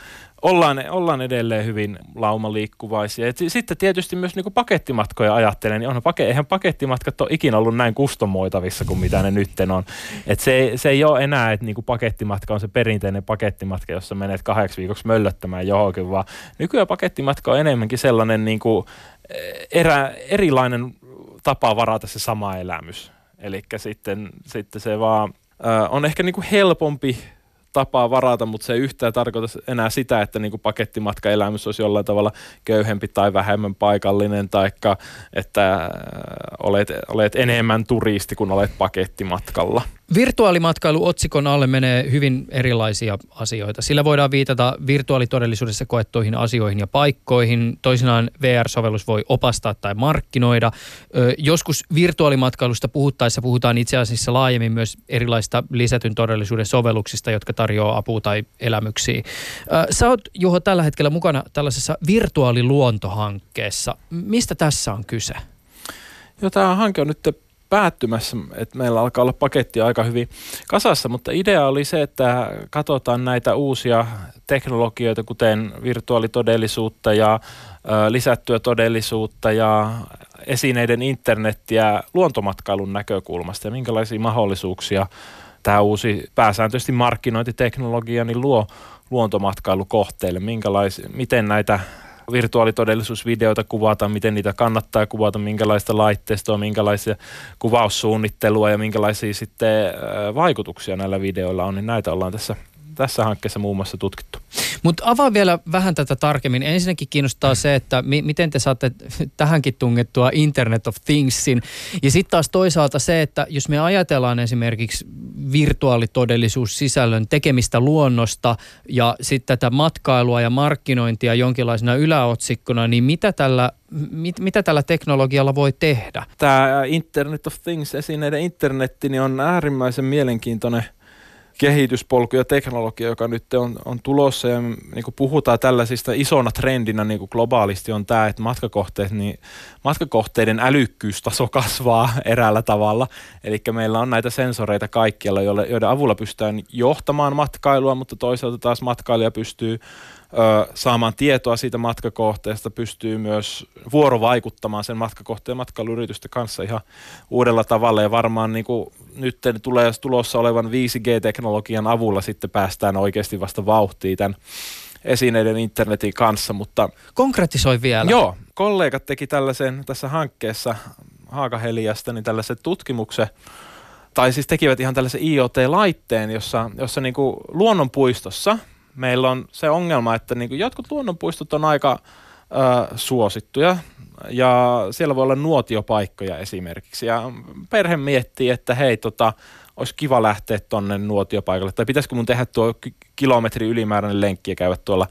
D: ollaan, ollaan edelleen hyvin laumaliikkuvaisia. Et sitten tietysti myös niin pakettimatkoja ajattelen, niin on, pake, eihän pakettimatkat ole ikinä ollut näin kustomoitavissa kuin mitä ne nyt on. Et se, se ei ole enää, että niin pakettimatka on se perinteinen pakettimatka, jossa menet kahdeksi viikoksi möllöttämään johonkin, vaan nykyään pakettimatka on enemmänkin sellainen niin kuin erä, erilainen tapa varata se sama elämys. Eli sitten, sitten se vaan äh, on ehkä niinku helpompi tapa varata, mutta se ei yhtään tarkoita enää sitä, että niin kuin pakettimatkaelämys olisi jollain tavalla köyhempi tai vähemmän paikallinen, tai että olet, olet enemmän turisti, kun olet pakettimatkalla.
C: Virtuaalimatkailu otsikon alle menee hyvin erilaisia asioita. Sillä voidaan viitata virtuaalitodellisuudessa koettuihin asioihin ja paikkoihin. Toisinaan VR-sovellus voi opastaa tai markkinoida. Ö, joskus virtuaalimatkailusta puhuttaessa puhutaan itse asiassa laajemmin myös erilaista lisätyn todellisuuden sovelluksista, jotka tarjoaa apua tai elämyksiä. Sä oot Juho tällä hetkellä mukana tällaisessa virtuaaliluontohankkeessa. Mistä tässä on kyse?
D: Joo, tämä hanke on nyt päättymässä, että meillä alkaa olla paketti aika hyvin kasassa, mutta idea oli se, että katsotaan näitä uusia teknologioita, kuten virtuaalitodellisuutta ja lisättyä todellisuutta ja esineiden internettiä luontomatkailun näkökulmasta ja minkälaisia mahdollisuuksia tämä uusi pääsääntöisesti markkinointiteknologia niin luo luontomatkailukohteille, miten näitä virtuaalitodellisuusvideoita kuvata, miten niitä kannattaa kuvata, minkälaista laitteistoa, minkälaisia kuvaussuunnittelua ja minkälaisia sitten vaikutuksia näillä videoilla on, niin näitä ollaan tässä tässä hankkeessa muun muassa tutkittu.
C: Mutta avaa vielä vähän tätä tarkemmin. Ensinnäkin kiinnostaa se, että mi- miten te saatte tähänkin tungettua Internet of Thingsin. Ja sitten taas toisaalta se, että jos me ajatellaan esimerkiksi virtuaalitodellisuussisällön tekemistä luonnosta ja sitten tätä matkailua ja markkinointia jonkinlaisena yläotsikkona, niin mitä tällä mit, mitä tällä teknologialla voi tehdä?
D: Tämä Internet of Things, esineiden internetti, niin on äärimmäisen mielenkiintoinen – kehityspolku ja teknologia, joka nyt on, on tulossa ja niin kuin puhutaan tällaisista isona trendinä niin kuin globaalisti on tämä, että matkakohteet, niin matkakohteiden älykkyystaso kasvaa eräällä tavalla. Eli meillä on näitä sensoreita kaikkialla, joiden avulla pystytään johtamaan matkailua, mutta toisaalta taas matkailija pystyy saamaan tietoa siitä matkakohteesta, pystyy myös vuorovaikuttamaan sen matkakohteen matkailuyritysten kanssa ihan uudella tavalla. Ja varmaan niin kuin nyt tulee tulossa olevan 5G-teknologian avulla sitten päästään oikeasti vasta vauhtiin tämän esineiden internetin kanssa. Mutta,
C: Konkretisoi vielä.
D: Joo, kollegat teki tällaisen tässä hankkeessa Haakaheliasta niin tällaisen tutkimuksen, tai siis tekivät ihan tällaisen IoT-laitteen, jossa, jossa niin kuin luonnonpuistossa – meillä on se ongelma, että niin jotkut luonnonpuistot on aika ö, suosittuja ja siellä voi olla nuotiopaikkoja esimerkiksi. Ja perhe miettii, että hei, tota, olisi kiva lähteä tuonne nuotiopaikalle, tai pitäisikö mun tehdä tuo kilometri ylimääräinen lenkki ja käydä tuolla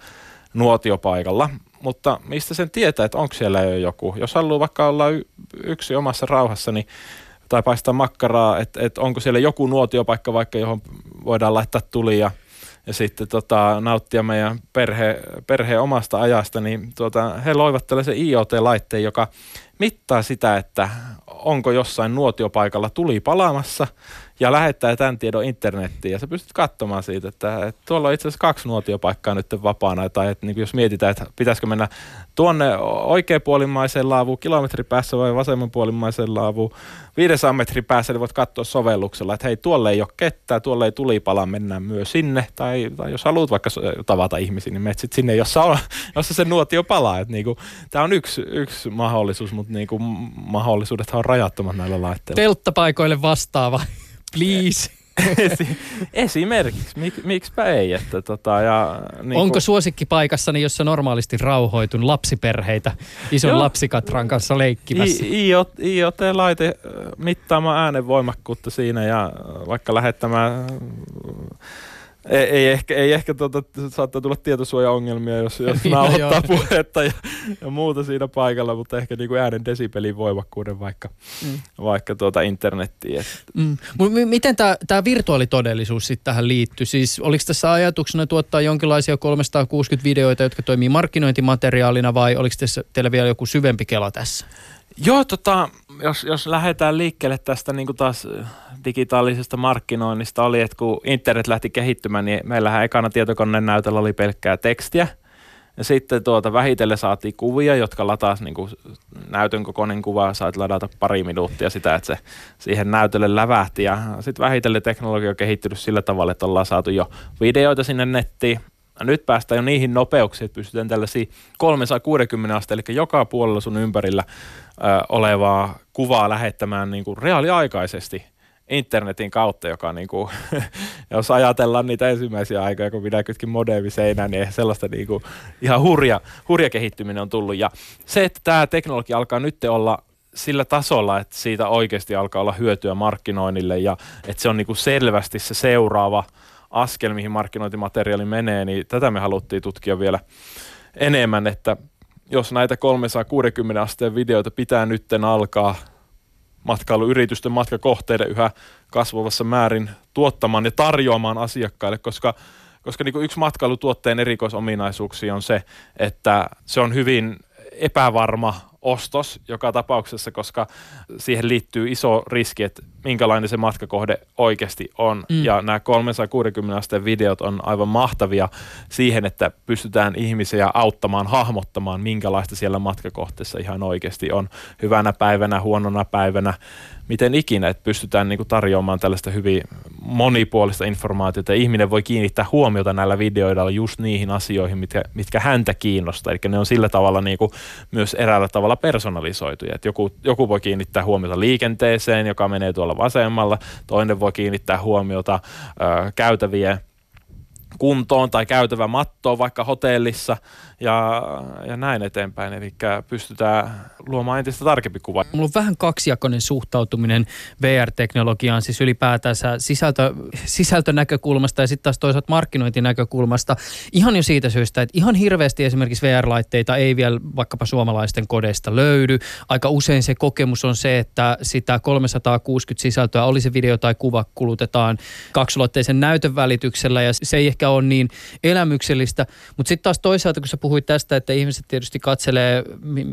D: nuotiopaikalla. Mutta mistä sen tietää, että onko siellä jo joku? Jos haluaa vaikka olla y- yksi omassa rauhassa, niin tai paistaa makkaraa, että, että onko siellä joku nuotiopaikka vaikka, johon voidaan laittaa tuli ja ja sitten tota, nauttia meidän perhe, perheen omasta ajasta, niin tuota, he loivat tällaisen IoT-laitteen, joka mittaa sitä, että onko jossain nuotiopaikalla tuli palaamassa ja lähettää tämän tiedon internettiin. Ja sä pystyt katsomaan siitä, että, että tuolla on itse asiassa kaksi nuotiopaikkaa nyt vapaana. Tai että niin jos mietitään, että pitäisikö mennä tuonne oikeapuolimmaiseen laavuun kilometri päässä vai vasemmanpuolimmaiseen laavuun. 500 metrin päässä, niin voit katsoa sovelluksella, että hei tuolle ei ole kettä, tuolle ei tulipala, mennään myös sinne. Tai, tai jos haluat vaikka tavata ihmisiä, niin menet sinne, jossa, on, jossa se nuotio palaa. Että niin kuin, tämä on yksi, yksi mahdollisuus, mutta niin kuin mahdollisuudet on rajattomat näillä laitteilla.
C: Telttapaikoille vastaava, please.
D: Esimerkiksi, Mik, miksipä ei. Että tota, ja,
C: niin Onko kun... suosikkipaikassani, jossa normaalisti rauhoitun lapsiperheitä ison Joo. lapsikatran kanssa leikkimässä?
D: IoT-laite mittaamaan äänen voimakkuutta siinä ja vaikka lähettämään ei, ei ehkä, ei ehkä tuota, saattaa tulla tietosuojaongelmia, jos, jos nauhoittaa puhetta ja, ja, muuta siinä paikalla, mutta ehkä niin kuin äänen desibelin voimakkuuden vaikka, mm. vaikka tuota internettiin.
C: Mm. Miten tämä virtuaalitodellisuus sitten tähän liittyy? Siis oliko tässä ajatuksena tuottaa jonkinlaisia 360 videoita, jotka toimii markkinointimateriaalina vai oliko tässä, teillä vielä joku syvempi kela tässä?
D: Joo, tota, jos, jos lähdetään liikkeelle tästä niin kuin taas digitaalisesta markkinoinnista oli, että kun internet lähti kehittymään, niin meillähän ekana tietokoneen näytöllä oli pelkkää tekstiä. Ja sitten tuota vähitellen saatiin kuvia, jotka lataas niin näytön kokoinen kuva, sait ladata pari minuuttia sitä, että se siihen näytölle lävähti. Ja sitten vähitellen teknologia on kehittynyt sillä tavalla, että ollaan saatu jo videoita sinne nettiin. Nyt päästään jo niihin nopeuksiin, että pystytään tällaisia 360 astetta, eli joka puolella sun ympärillä ö, olevaa kuvaa lähettämään niin kuin reaaliaikaisesti – internetin kautta, joka niin kuin, jos ajatellaan niitä ensimmäisiä aikoja, kun minä kytkin modemi seinään, niin sellaista niin kuin, ihan hurja, hurja kehittyminen on tullut. Ja se, että tämä teknologia alkaa nyt olla sillä tasolla, että siitä oikeasti alkaa olla hyötyä markkinoinnille ja että se on niin kuin selvästi se seuraava askel, mihin markkinointimateriaali menee, niin tätä me haluttiin tutkia vielä enemmän, että jos näitä 360 asteen videoita pitää nytten alkaa matkailuyritysten matkakohteiden yhä kasvavassa määrin tuottamaan ja tarjoamaan asiakkaille, koska koska niin yksi matkailutuotteen erikoisominaisuuksia on se, että se on hyvin epävarma ostos joka tapauksessa, koska siihen liittyy iso riski, että minkälainen se matkakohde oikeasti on. Mm. Ja nämä 360 asteen videot on aivan mahtavia siihen, että pystytään ihmisiä auttamaan, hahmottamaan, minkälaista siellä matkakohteessa ihan oikeasti on. Hyvänä päivänä, huonona päivänä, miten ikinä, että pystytään niin kuin tarjoamaan tällaista hyvin monipuolista informaatiota. Ihminen voi kiinnittää huomiota näillä videoilla just niihin asioihin, mitkä, mitkä häntä kiinnostaa. Eli ne on sillä tavalla niin kuin myös eräällä tavalla personalisoituja. Että joku, joku voi kiinnittää huomiota liikenteeseen, joka menee tuolla vasemmalla. Toinen voi kiinnittää huomiota ö, käytävien kuntoon tai käytävä mattoon vaikka hotellissa – ja, ja näin eteenpäin. Eli pystytään luomaan entistä tarkempi kuva.
C: Mulla on vähän kaksijakoinen suhtautuminen VR-teknologiaan, siis ylipäätänsä sisältö, sisältönäkökulmasta ja sitten taas toisaalta markkinointinäkökulmasta. Ihan jo siitä syystä, että ihan hirveästi esimerkiksi VR-laitteita ei vielä vaikkapa suomalaisten kodeista löydy. Aika usein se kokemus on se, että sitä 360 sisältöä, oli se video tai kuva, kulutetaan kaksulotteisen näytön välityksellä ja se ei ehkä ole niin elämyksellistä. Mutta sitten taas toisaalta, kun sä puhuit tästä, että ihmiset tietysti katselee,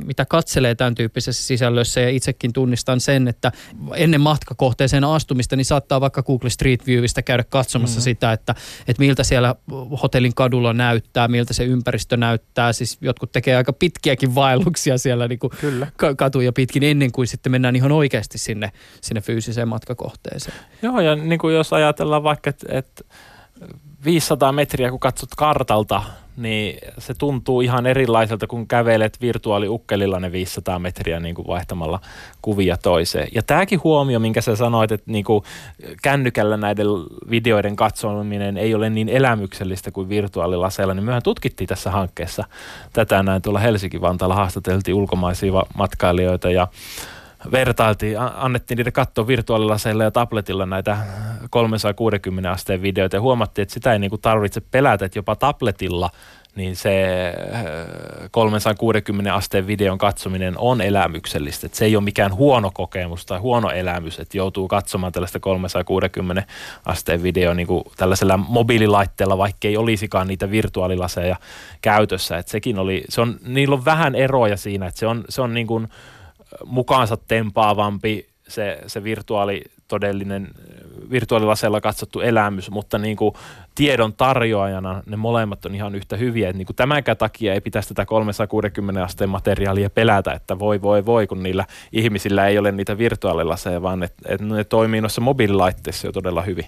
C: mitä katselee tämän tyyppisessä sisällössä ja itsekin tunnistan sen, että ennen matkakohteeseen astumista niin saattaa vaikka Google Street Viewistä käydä katsomassa mm-hmm. sitä, että, että miltä siellä hotellin kadulla näyttää, miltä se ympäristö näyttää. Siis jotkut tekee aika pitkiäkin vaelluksia siellä niin kuin Kyllä. katuja pitkin ennen kuin sitten mennään ihan oikeasti sinne, sinne fyysiseen matkakohteeseen.
D: Joo ja niin kuin jos ajatellaan vaikka, että, että 500 metriä kun katsot kartalta, niin se tuntuu ihan erilaiselta, kun kävelet virtuaaliukkelilla ne 500 metriä niin kuin vaihtamalla kuvia toiseen. Ja tämäkin huomio, minkä sä sanoit, että niin kuin kännykällä näiden videoiden katsominen ei ole niin elämyksellistä kuin virtuaalilaseilla, niin mehän tutkittiin tässä hankkeessa tätä näin tuolla Helsinki-Vantaalla haastateltiin ulkomaisia matkailijoita ja vertailtiin, annettiin niitä katsoa virtuaalilaseilla ja tabletilla näitä 360 asteen videoita ja huomattiin, että sitä ei niinku tarvitse pelätä, että jopa tabletilla niin se 360 äh, asteen videon katsominen on elämyksellistä. Että se ei ole mikään huono kokemus tai huono elämys, että joutuu katsomaan tällaista 360 asteen videoa niin tällaisella mobiililaitteella, vaikka ei olisikaan niitä virtuaalilaseja käytössä. Että sekin oli, se on, niillä on vähän eroja siinä, että se on, se on niin kuin, mukaansa tempaavampi se, se virtuaali todellinen virtuaalilaseella katsottu elämys, mutta niin kuin tiedon tarjoajana ne molemmat on ihan yhtä hyviä. Että niin kuin tämänkään takia ei pitäisi tätä 360 asteen materiaalia pelätä, että voi voi voi, kun niillä ihmisillä ei ole niitä virtuaalilaseja, vaan että, että ne toimii noissa mobiililaitteissa jo todella hyvin.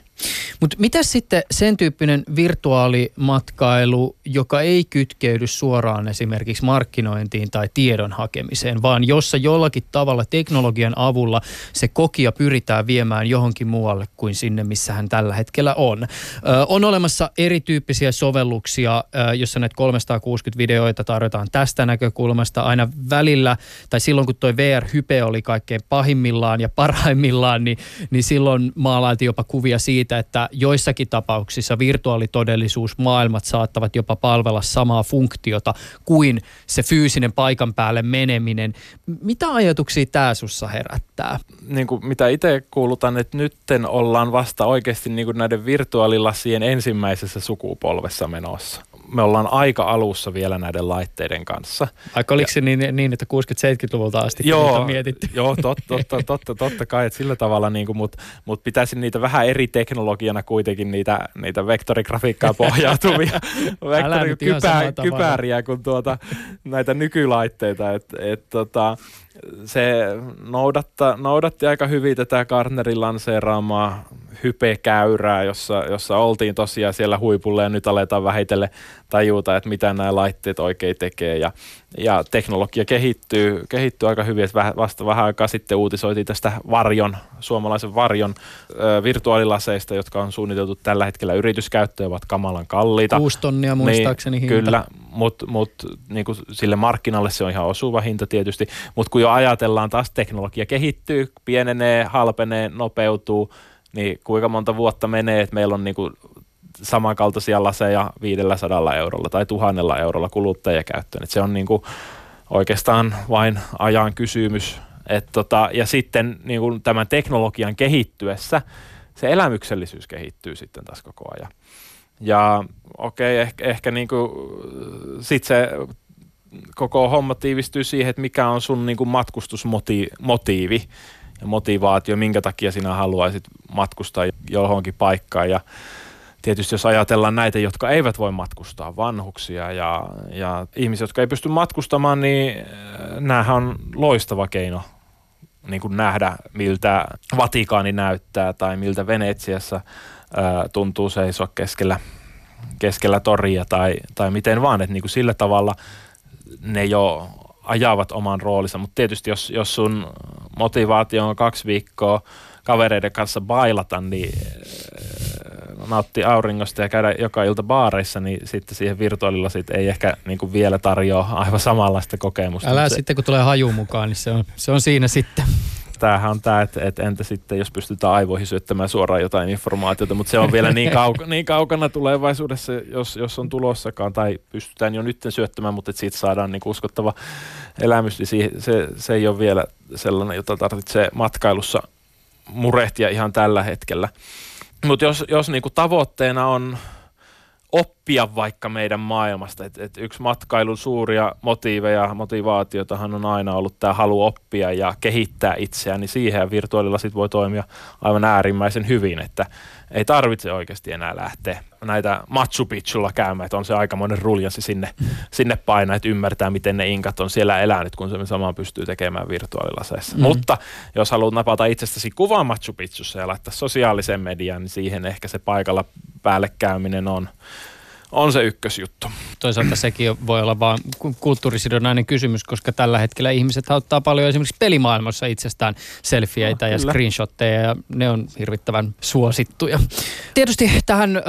C: Mutta mitä sitten sen tyyppinen virtuaalimatkailu, joka ei kytkeydy suoraan esimerkiksi markkinointiin tai tiedon hakemiseen, vaan jossa jollakin tavalla teknologian avulla se kokija pyritään viemään johonkin muualle kuin sinne, missä hän tällä hetkellä on. Ö, on olemassa erityyppisiä sovelluksia, jossa näitä 360 videoita tarjotaan tästä näkökulmasta aina välillä, tai silloin kun toi VR-hype oli kaikkein pahimmillaan ja parhaimmillaan, niin, niin silloin maalailtiin jopa kuvia siitä, että joissakin tapauksissa virtuaalitodellisuusmaailmat saattavat jopa palvella samaa funktiota kuin se fyysinen paikan päälle meneminen. Mitä ajatuksia tämä sussa herättää?
D: Niin kuin mitä itse kuulutan, että nytten ollaan vasta oikeasti niin kuin näiden virtuaalilasien ensimmäisessä sukupolvessa menossa me ollaan aika alussa vielä näiden laitteiden kanssa.
C: Aika oliko se niin, niin, että 60-70-luvulta asti joo, on mietitty?
D: Joo, totta, totta, totta, totta kai, että sillä tavalla, niin mutta mut pitäisi niitä vähän eri teknologiana kuitenkin niitä, niitä vektorigrafiikkaa pohjautuvia vektorikypäriä kuin tuota, näitä nykylaitteita. Et, et, tota, se noudatta, noudatti aika hyvin tätä Gartnerin lanseeraamaa hypekäyrää, jossa, jossa oltiin tosiaan siellä huipulla ja nyt aletaan vähitellen tajuta, että mitä nämä laitteet oikein tekee ja, ja teknologia kehittyy, kehittyy aika hyvin, että vasta vähän aikaa sitten uutisoitiin tästä varjon, suomalaisen varjon ö, virtuaalilaseista, jotka on suunniteltu tällä hetkellä yrityskäyttöön, ovat kamalan kalliita.
C: Kuusi tonnia muistaakseni
D: niin, hinta. Kyllä, mutta mut, niin sille markkinalle se on ihan osuva hinta tietysti, mutta kun jo ajatellaan taas teknologia kehittyy, pienenee, halpenee, nopeutuu, niin kuinka monta vuotta menee, että meillä on niinku samankaltaisia laseja 500 eurolla tai tuhannella eurolla kuluttajakäyttöön. Et se on niinku oikeastaan vain ajan kysymys. Et tota, ja sitten niinku tämän teknologian kehittyessä se elämyksellisyys kehittyy sitten taas koko ajan. Ja okei, okay, ehkä, ehkä niinku, sit se koko homma tiivistyy siihen, että mikä on sun niinku matkustusmotiivi ja motivaatio, minkä takia sinä haluaisit matkustaa johonkin paikkaan. Ja tietysti jos ajatellaan näitä, jotka eivät voi matkustaa, vanhuksia ja, ja ihmisiä, jotka ei pysty matkustamaan, niin äh, näähän on loistava keino niin kuin nähdä, miltä Vatikaani näyttää tai miltä Venetsiassa ää, äh, tuntuu seisoa keskellä, keskellä toria tai, tai miten vaan, että niin kuin sillä tavalla ne jo ajavat oman roolinsa, mutta tietysti jos, jos sun motivaatio on kaksi viikkoa kavereiden kanssa bailata, niin äh, nauttia auringosta ja käydä joka ilta baareissa, niin sitten siihen virtuaalilla sit ei ehkä niin kuin vielä tarjoa aivan samanlaista kokemusta.
C: Älä se, sitten kun tulee haju mukaan, niin se on, se on siinä sitten
D: tämähän on tämä, että, että entä sitten, jos pystytään aivoihin syöttämään suoraan jotain informaatiota, mutta se on vielä niin, kauka, niin kaukana tulevaisuudessa, jos, jos on tulossakaan, tai pystytään jo nyt syöttämään, mutta että siitä saadaan niin uskottava elämys, niin se, se ei ole vielä sellainen, jota tarvitsee matkailussa murehtia ihan tällä hetkellä. Mutta jos, jos niin tavoitteena on oppia vaikka meidän maailmasta. Et, et yksi matkailun suuria motiiveja, motivaatiotahan on aina ollut tämä halu oppia ja kehittää itseään, niin siihen virtuaalilasit voi toimia aivan äärimmäisen hyvin, että ei tarvitse oikeasti enää lähteä näitä Machu Picchulla käymään, että on se aikamoinen ruljansi sinne, sinne painaa, että ymmärtää, miten ne inkat on siellä elänyt, kun se samaan pystyy tekemään virtuaalilaseissa. Mm. Mutta jos haluat napata itsestäsi kuvaa Machu Picchussa ja laittaa sosiaalisen median, niin siihen ehkä se paikalla päälle käyminen on, on se ykkösjuttu.
C: Toisaalta sekin voi olla vain kulttuurisidonnainen kysymys, koska tällä hetkellä ihmiset ottaa paljon esimerkiksi pelimaailmassa itsestään selfieitä no, ja screenshotteja ja ne on hirvittävän suosittuja. Tietysti tähän ö,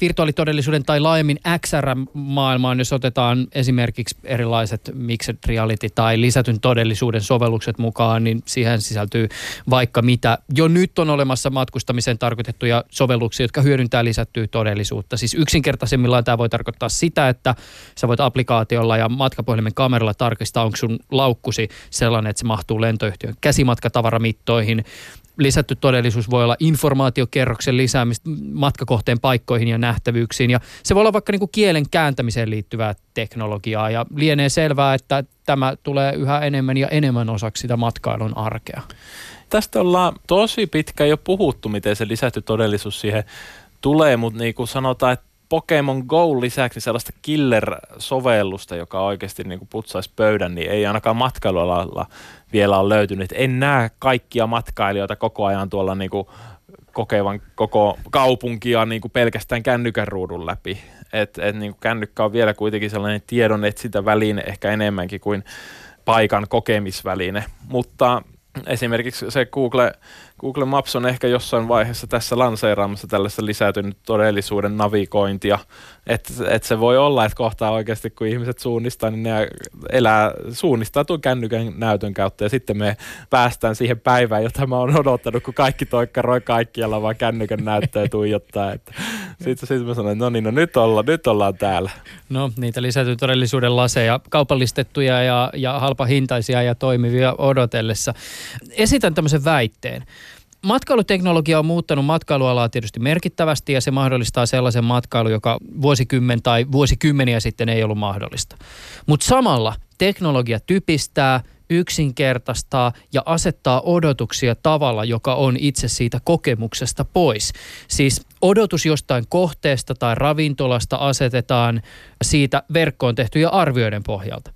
C: virtuaalitodellisuuden tai laajemmin XR-maailmaan, jos otetaan esimerkiksi erilaiset mixed reality tai lisätyn todellisuuden sovellukset mukaan, niin siihen sisältyy vaikka mitä. Jo nyt on olemassa matkustamiseen tarkoitettuja sovelluksia, jotka hyödyntää lisättyä todellisuutta. Siis yksinkertaisemmillaan tämä voi tarkoittaa sitä, että sä voit applikaatiolla ja matkapuhelimen kameralla tarkistaa, onko sun laukkusi sellainen, että se mahtuu lentoyhtiön käsimatkatavaramittoihin. Lisätty todellisuus voi olla informaatiokerroksen lisäämistä matkakohteen paikkoihin ja nähtävyyksiin. Ja se voi olla vaikka niin kuin kielen kääntämiseen liittyvää teknologiaa. Ja lienee selvää, että tämä tulee yhä enemmän ja enemmän osaksi sitä matkailun arkea.
D: Tästä ollaan tosi pitkä jo puhuttu, miten se lisätty todellisuus siihen tulee, mutta niin kuin sanotaan, että Pokemon Go lisäksi sellaista killer-sovellusta, joka oikeasti niin kuin putsaisi pöydän, niin ei ainakaan matkailualalla vielä ole löytynyt. En näe kaikkia matkailijoita koko ajan tuolla niin kuin kokevan koko kaupunkia niin kuin pelkästään kännykän ruudun läpi. Et, et niin kuin kännykkä on vielä kuitenkin sellainen tiedon etsintä väline ehkä enemmänkin kuin paikan kokemisväline, mutta esimerkiksi se Google, Google Maps on ehkä jossain vaiheessa tässä lanseeraamassa tällaista lisätynyt todellisuuden navigointia, että et se voi olla, että kohtaa oikeasti kun ihmiset suunnistaa, niin ne elää, suunnistaa tuon kännykän näytön kautta ja sitten me päästään siihen päivään, jota mä oon odottanut, kun kaikki toikkaroi kaikkialla vaan kännykän näyttöä tuijottaa. Sitten sit mä sanoin, että no niin, no nyt, olla, nyt ollaan täällä.
C: No niitä lisätyn todellisuuden laseja, kaupallistettuja ja, ja halpahintaisia ja toimivia odotellessa. Esitän tämmöisen väitteen. Matkailuteknologia on muuttanut matkailualaa tietysti merkittävästi ja se mahdollistaa sellaisen matkailu, joka vuosikymmen tai vuosikymmeniä sitten ei ollut mahdollista. Mutta samalla teknologia typistää, yksinkertaistaa ja asettaa odotuksia tavalla, joka on itse siitä kokemuksesta pois. Siis odotus jostain kohteesta tai ravintolasta asetetaan siitä verkkoon tehtyjä arvioiden pohjalta –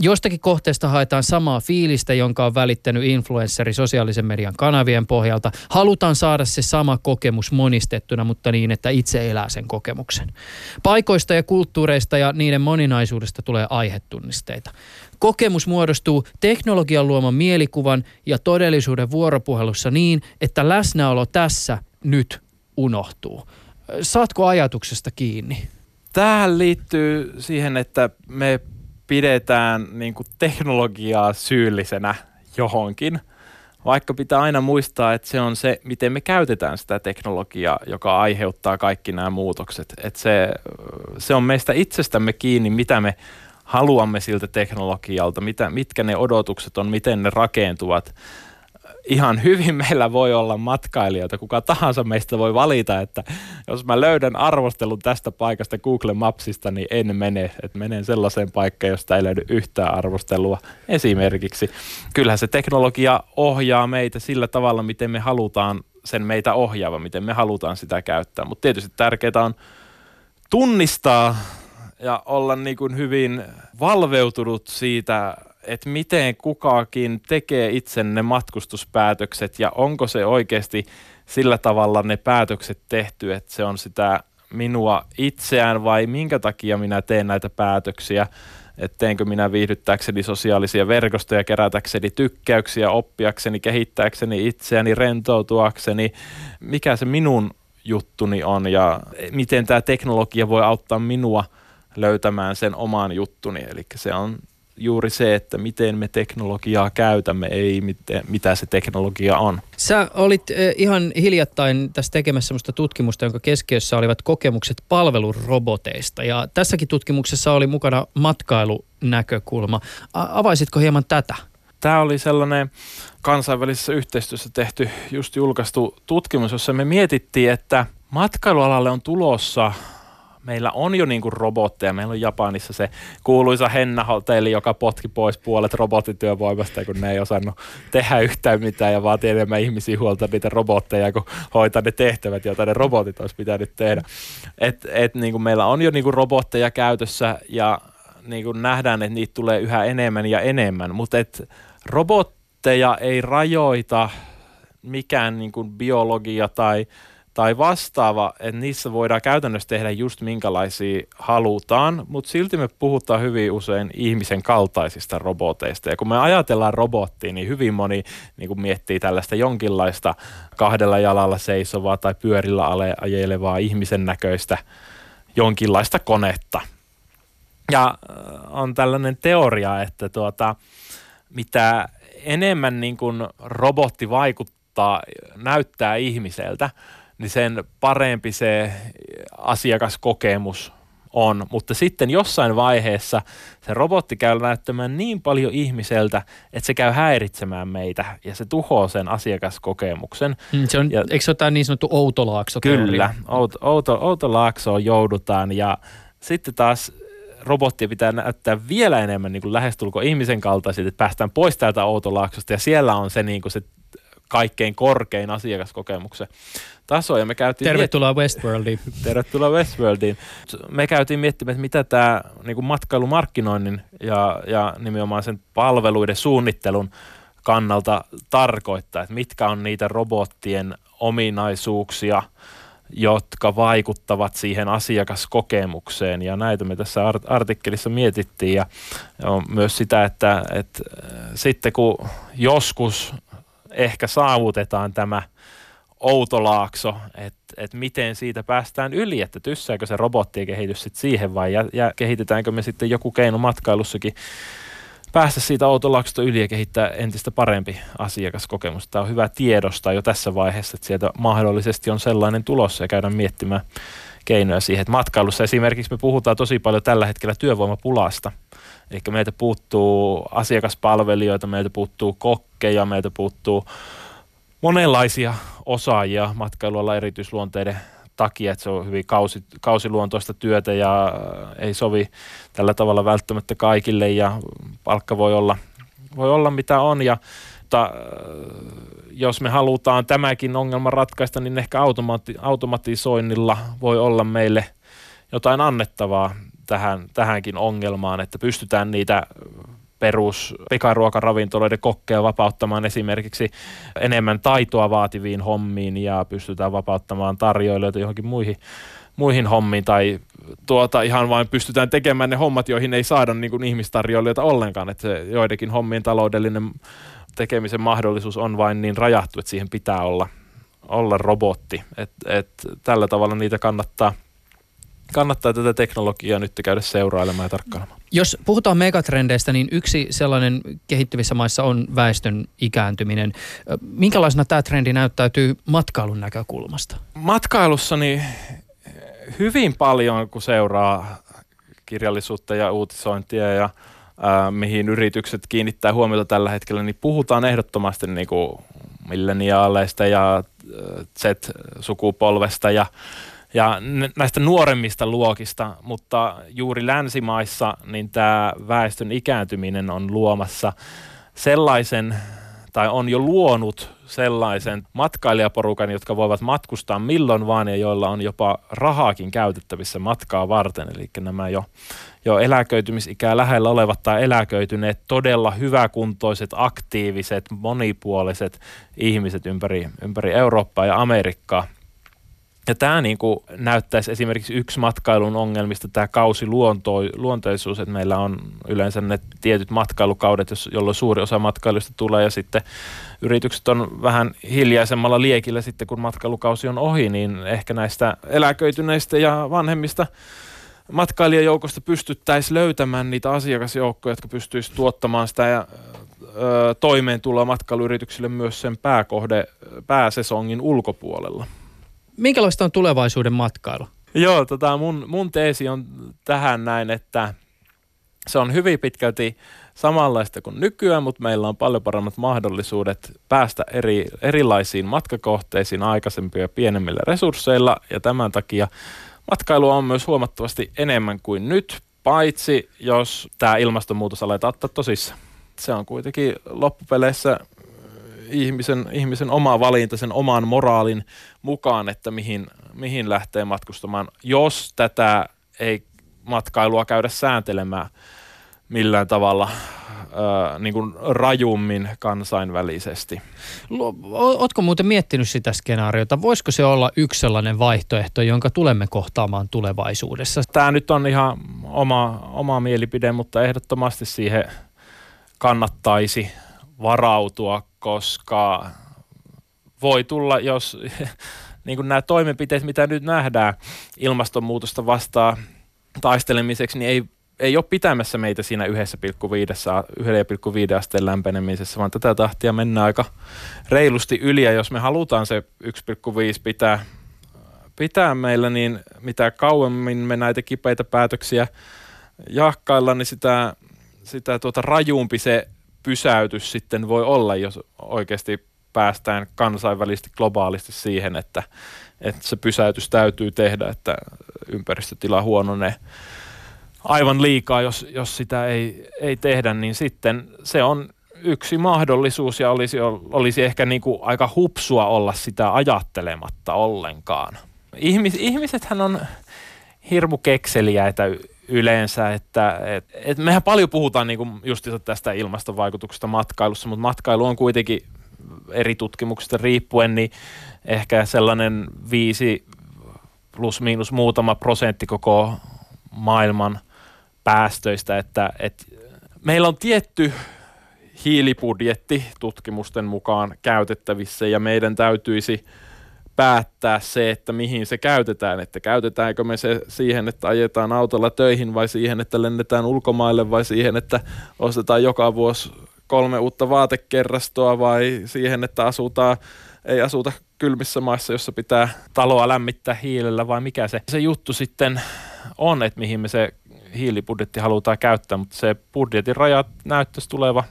C: jostakin kohteesta haetaan samaa fiilistä, jonka on välittänyt influenssari sosiaalisen median kanavien pohjalta. Halutaan saada se sama kokemus monistettuna, mutta niin, että itse elää sen kokemuksen. Paikoista ja kulttuureista ja niiden moninaisuudesta tulee aihetunnisteita. Kokemus muodostuu teknologian luoman mielikuvan ja todellisuuden vuoropuhelussa niin, että läsnäolo tässä nyt unohtuu. Saatko ajatuksesta kiinni?
D: Tähän liittyy siihen, että me pidetään niin kuin teknologiaa syyllisenä johonkin, vaikka pitää aina muistaa, että se on se, miten me käytetään sitä teknologiaa, joka aiheuttaa kaikki nämä muutokset. Että se, se on meistä itsestämme kiinni, mitä me haluamme siltä teknologialta, mitä, mitkä ne odotukset on, miten ne rakentuvat ihan hyvin meillä voi olla matkailijoita. Kuka tahansa meistä voi valita, että jos mä löydän arvostelun tästä paikasta Google Mapsista, niin en mene. Että menen sellaiseen paikkaan, josta ei löydy yhtään arvostelua. Esimerkiksi. Kyllähän se teknologia ohjaa meitä sillä tavalla, miten me halutaan sen meitä ohjaava, miten me halutaan sitä käyttää. Mutta tietysti tärkeää on tunnistaa ja olla niin kuin hyvin valveutunut siitä että miten kukakin tekee itse ne matkustuspäätökset ja onko se oikeasti sillä tavalla ne päätökset tehty, että se on sitä minua itseään vai minkä takia minä teen näitä päätöksiä, että teenkö minä viihdyttääkseni sosiaalisia verkostoja, kerätäkseni tykkäyksiä, oppiakseni, kehittääkseni itseäni, rentoutuakseni, mikä se minun juttuni on ja miten tämä teknologia voi auttaa minua löytämään sen oman juttuni. Eli se on juuri se, että miten me teknologiaa käytämme, ei miten, mitä se teknologia on.
C: Sä olit eh, ihan hiljattain tässä tekemässä sellaista tutkimusta, jonka keskiössä olivat kokemukset palveluroboteista. Ja tässäkin tutkimuksessa oli mukana matkailunäkökulma. Avaisitko hieman tätä?
D: Tämä oli sellainen kansainvälisessä yhteistyössä tehty, just julkaistu tutkimus, jossa me mietittiin, että matkailualalle on tulossa meillä on jo niin kuin robotteja. Meillä on Japanissa se kuuluisa Henna Hotelli, joka potki pois puolet robottityövoimasta, kun ne ei osannut tehdä yhtään mitään ja vaatii enemmän ihmisiä huolta niitä robotteja, kun hoitaa ne tehtävät, joita ne robotit olisi pitänyt tehdä. Et, et niin kuin meillä on jo niin kuin robotteja käytössä ja niin kuin nähdään, että niitä tulee yhä enemmän ja enemmän, mutta et robotteja ei rajoita mikään niin kuin biologia tai tai vastaava, että niissä voidaan käytännössä tehdä just minkälaisia halutaan, mutta silti me puhutaan hyvin usein ihmisen kaltaisista roboteista. Ja kun me ajatellaan robottia, niin hyvin moni niin kun miettii tällaista jonkinlaista kahdella jalalla seisovaa tai pyörillä ajelevaa ihmisen näköistä jonkinlaista konetta. Ja äh, on tällainen teoria, että tuota, mitä enemmän niin kun robotti vaikuttaa, näyttää ihmiseltä, niin sen parempi se asiakaskokemus on. Mutta sitten jossain vaiheessa se robotti käy näyttämään niin paljon ihmiseltä, että se käy häiritsemään meitä ja se tuhoaa sen asiakaskokemuksen.
C: Mm, se on,
D: ja,
C: eikö se ole tämä niin sanottu outolaakso?
D: Kyllä, outo, outo, outolaaksoon joudutaan ja sitten taas robottia pitää näyttää vielä enemmän niin kuin lähestulko ihmisen kaltaiset, että päästään pois täältä outolaaksosta ja siellä on se, niin kuin se kaikkein korkein asiakaskokemuksen taso. Ja me käytiin
C: Tervetuloa miet- Westworldiin.
D: Tervetuloa Westworldiin. Me käytiin miettimään, että mitä tämä niin matkailumarkkinoinnin ja, ja nimenomaan sen palveluiden suunnittelun kannalta tarkoittaa, että mitkä on niitä robottien ominaisuuksia, jotka vaikuttavat siihen asiakaskokemukseen. Ja näitä me tässä artikkelissa mietittiin. Ja myös sitä, että, että sitten kun joskus ehkä saavutetaan tämä outolaakso, että et miten siitä päästään yli, että tyssääkö se robottien kehitys sitten siihen vai ja, ja kehitetäänkö me sitten joku keino matkailussakin päästä siitä autolaaksosta yli ja kehittää entistä parempi asiakaskokemus. Tämä on hyvä tiedostaa jo tässä vaiheessa, että sieltä mahdollisesti on sellainen tulossa ja käydään miettimään keinoja siihen. Että matkailussa esimerkiksi me puhutaan tosi paljon tällä hetkellä työvoimapulasta. Eli meiltä puuttuu asiakaspalvelijoita, meiltä puuttuu kokkeja, meiltä puuttuu monenlaisia osaajia matkailualla erityisluonteiden takia, että se on hyvin kausi, kausiluontoista työtä ja äh, ei sovi tällä tavalla välttämättä kaikille ja palkka voi olla, voi olla mitä on ja mutta äh, jos me halutaan tämäkin ongelma ratkaista, niin ehkä automati- automatisoinnilla voi olla meille jotain annettavaa tähän, tähänkin ongelmaan, että pystytään niitä perus pikaruokaravintoloiden kokkeja vapauttamaan esimerkiksi enemmän taitoa vaativiin hommiin ja pystytään vapauttamaan tarjoilijoita johonkin muihin, muihin hommiin tai tuota, ihan vain pystytään tekemään ne hommat, joihin ei saada niin kuin ihmistarjoilijoita ollenkaan, että se joidenkin hommien taloudellinen tekemisen mahdollisuus on vain niin rajattu, että siihen pitää olla, olla robotti, että et, tällä tavalla niitä kannattaa – kannattaa tätä teknologiaa nyt käydä seurailemaan ja tarkkailemaan.
C: Jos puhutaan megatrendeistä, niin yksi sellainen kehittyvissä maissa on väestön ikääntyminen. Minkälaisena tämä trendi näyttäytyy matkailun näkökulmasta?
D: Matkailussa niin hyvin paljon, kun seuraa kirjallisuutta ja uutisointia ja mihin yritykset kiinnittää huomiota tällä hetkellä, niin puhutaan ehdottomasti niin kuin milleniaaleista ja Z-sukupolvesta ja ja näistä nuoremmista luokista, mutta juuri länsimaissa niin tämä väestön ikääntyminen on luomassa sellaisen tai on jo luonut sellaisen matkailijaporukan, jotka voivat matkustaa milloin vaan ja joilla on jopa rahaakin käytettävissä matkaa varten. Eli nämä jo, jo eläköitymisikää lähellä olevat tai eläköityneet todella hyväkuntoiset, aktiiviset, monipuoliset ihmiset ympäri, ympäri Eurooppaa ja Amerikkaa – ja tämä niin kuin näyttäisi esimerkiksi yksi matkailun ongelmista, tämä kausiluonteisuus, että meillä on yleensä ne tietyt matkailukaudet, jolloin suuri osa matkailusta tulee ja sitten yritykset on vähän hiljaisemmalla liekillä sitten, kun matkailukausi on ohi, niin ehkä näistä eläköityneistä ja vanhemmista matkailijajoukosta pystyttäisiin löytämään niitä asiakasjoukkoja, jotka pystyisivät tuottamaan sitä ja toimeentuloa matkailuyrityksille myös sen pääkohde, pääsesongin ulkopuolella.
C: Minkälaista on tulevaisuuden matkailu?
D: Joo, tota mun, mun teesi on tähän näin, että se on hyvin pitkälti samanlaista kuin nykyään, mutta meillä on paljon paremmat mahdollisuudet päästä eri, erilaisiin matkakohteisiin aikaisempia pienemmillä resursseilla ja tämän takia matkailu on myös huomattavasti enemmän kuin nyt, paitsi jos tämä ilmastonmuutos aletaan ottaa tosissaan. Se on kuitenkin loppupeleissä ihmisen, ihmisen oma valinta sen oman moraalin mukaan, että mihin, mihin lähtee matkustamaan, jos tätä ei matkailua käydä sääntelemään millään tavalla ö, niin kuin rajummin kansainvälisesti.
C: Oletko muuten miettinyt sitä skenaariota? Voisiko se olla yksi sellainen vaihtoehto, jonka tulemme kohtaamaan tulevaisuudessa?
D: Tämä nyt on ihan oma, oma mielipide, mutta ehdottomasti siihen kannattaisi varautua, koska voi tulla, jos niin kuin nämä toimenpiteet, mitä nyt nähdään ilmastonmuutosta vastaan taistelemiseksi, niin ei, ei ole pitämässä meitä siinä 1,5, 1,5 asteen lämpenemisessä, vaan tätä tahtia mennään aika reilusti yli. Ja jos me halutaan se 1,5 pitää, pitää meillä, niin mitä kauemmin me näitä kipeitä päätöksiä jahkailla, niin sitä, sitä tuota rajumpi se pysäytys sitten voi olla, jos oikeasti päästään kansainvälisesti globaalisti siihen, että, että se pysäytys täytyy tehdä, että ympäristötila huononee aivan liikaa, jos, jos sitä ei, ei tehdä, niin sitten se on yksi mahdollisuus ja olisi, olisi ehkä niin kuin aika hupsua olla sitä ajattelematta ollenkaan. Ihmis, ihmisethän on hirmu kekseliäitä yleensä, että et, et mehän paljon puhutaan niin kuin tästä ilmastovaikutuksesta matkailussa, mutta matkailu on kuitenkin eri tutkimuksista riippuen, niin ehkä sellainen viisi plus miinus muutama prosentti koko maailman päästöistä, että, että meillä on tietty hiilibudjetti tutkimusten mukaan käytettävissä ja meidän täytyisi päättää se, että mihin se käytetään, että käytetäänkö me se siihen, että ajetaan autolla töihin vai siihen, että lennetään ulkomaille vai siihen, että ostetaan joka vuosi kolme uutta vaatekerrastoa vai siihen, että asutaan, ei asuta kylmissä maissa, jossa pitää taloa lämmittää hiilellä vai mikä se, se juttu sitten on, että mihin me se hiilibudjetti halutaan käyttää, mutta se budjetin rajat näyttäisi tuleva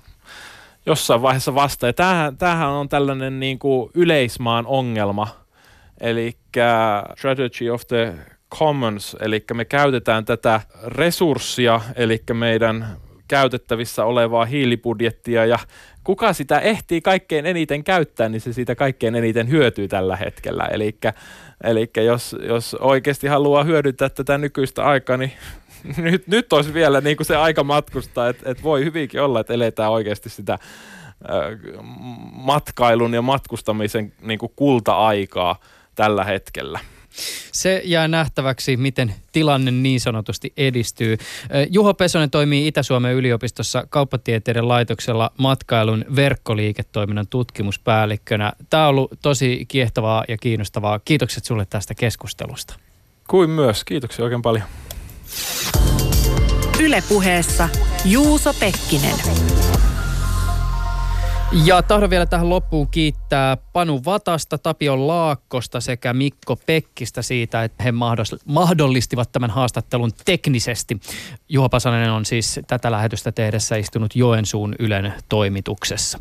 D: jossain vaiheessa vasta. Ja tämähän, tämähän on tällainen niin kuin yleismaan ongelma, eli strategy of the commons, eli me käytetään tätä resurssia, eli meidän käytettävissä olevaa hiilibudjettia ja kuka sitä ehtii kaikkein eniten käyttää, niin se siitä kaikkein eniten hyötyy tällä hetkellä. Eli jos, jos oikeasti haluaa hyödyntää tätä nykyistä aikaa, niin nyt, nyt olisi vielä niin kuin se aika matkustaa, että et voi hyvinkin olla, että eletään oikeasti sitä matkailun ja matkustamisen niin kuin kulta-aikaa tällä hetkellä.
C: Se jää nähtäväksi, miten tilanne niin sanotusti edistyy. Juho Pesonen toimii Itä-Suomen yliopistossa kauppatieteiden laitoksella matkailun verkkoliiketoiminnan tutkimuspäällikkönä. Tämä on ollut tosi kiehtovaa ja kiinnostavaa. Kiitokset sulle tästä keskustelusta.
D: Kuin myös. Kiitoksia oikein paljon.
A: Ylepuheessa Juuso Pekkinen.
C: Ja tahdon vielä tähän loppuun kiittää Panu Vatasta, Tapio Laakkosta sekä Mikko Pekkistä siitä, että he mahdollistivat tämän haastattelun teknisesti. Juha Pasanen on siis tätä lähetystä tehdessä istunut Joensuun Ylen toimituksessa.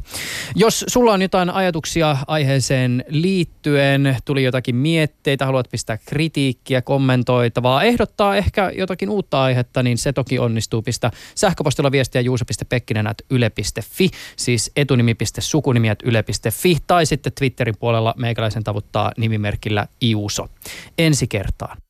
C: Jos sulla on jotain ajatuksia aiheeseen liittyen, tuli jotakin mietteitä, haluat pistää kritiikkiä, kommentoitavaa, ehdottaa ehkä jotakin uutta aihetta, niin se toki onnistuu. Pistä sähköpostilla viestiä juuso.pekkinen.yle.fi, siis etunimi yle.sukunimi.yle.fi tai sitten Twitterin puolella meikäläisen tavuttaa nimimerkillä Iuso. Ensi kertaan.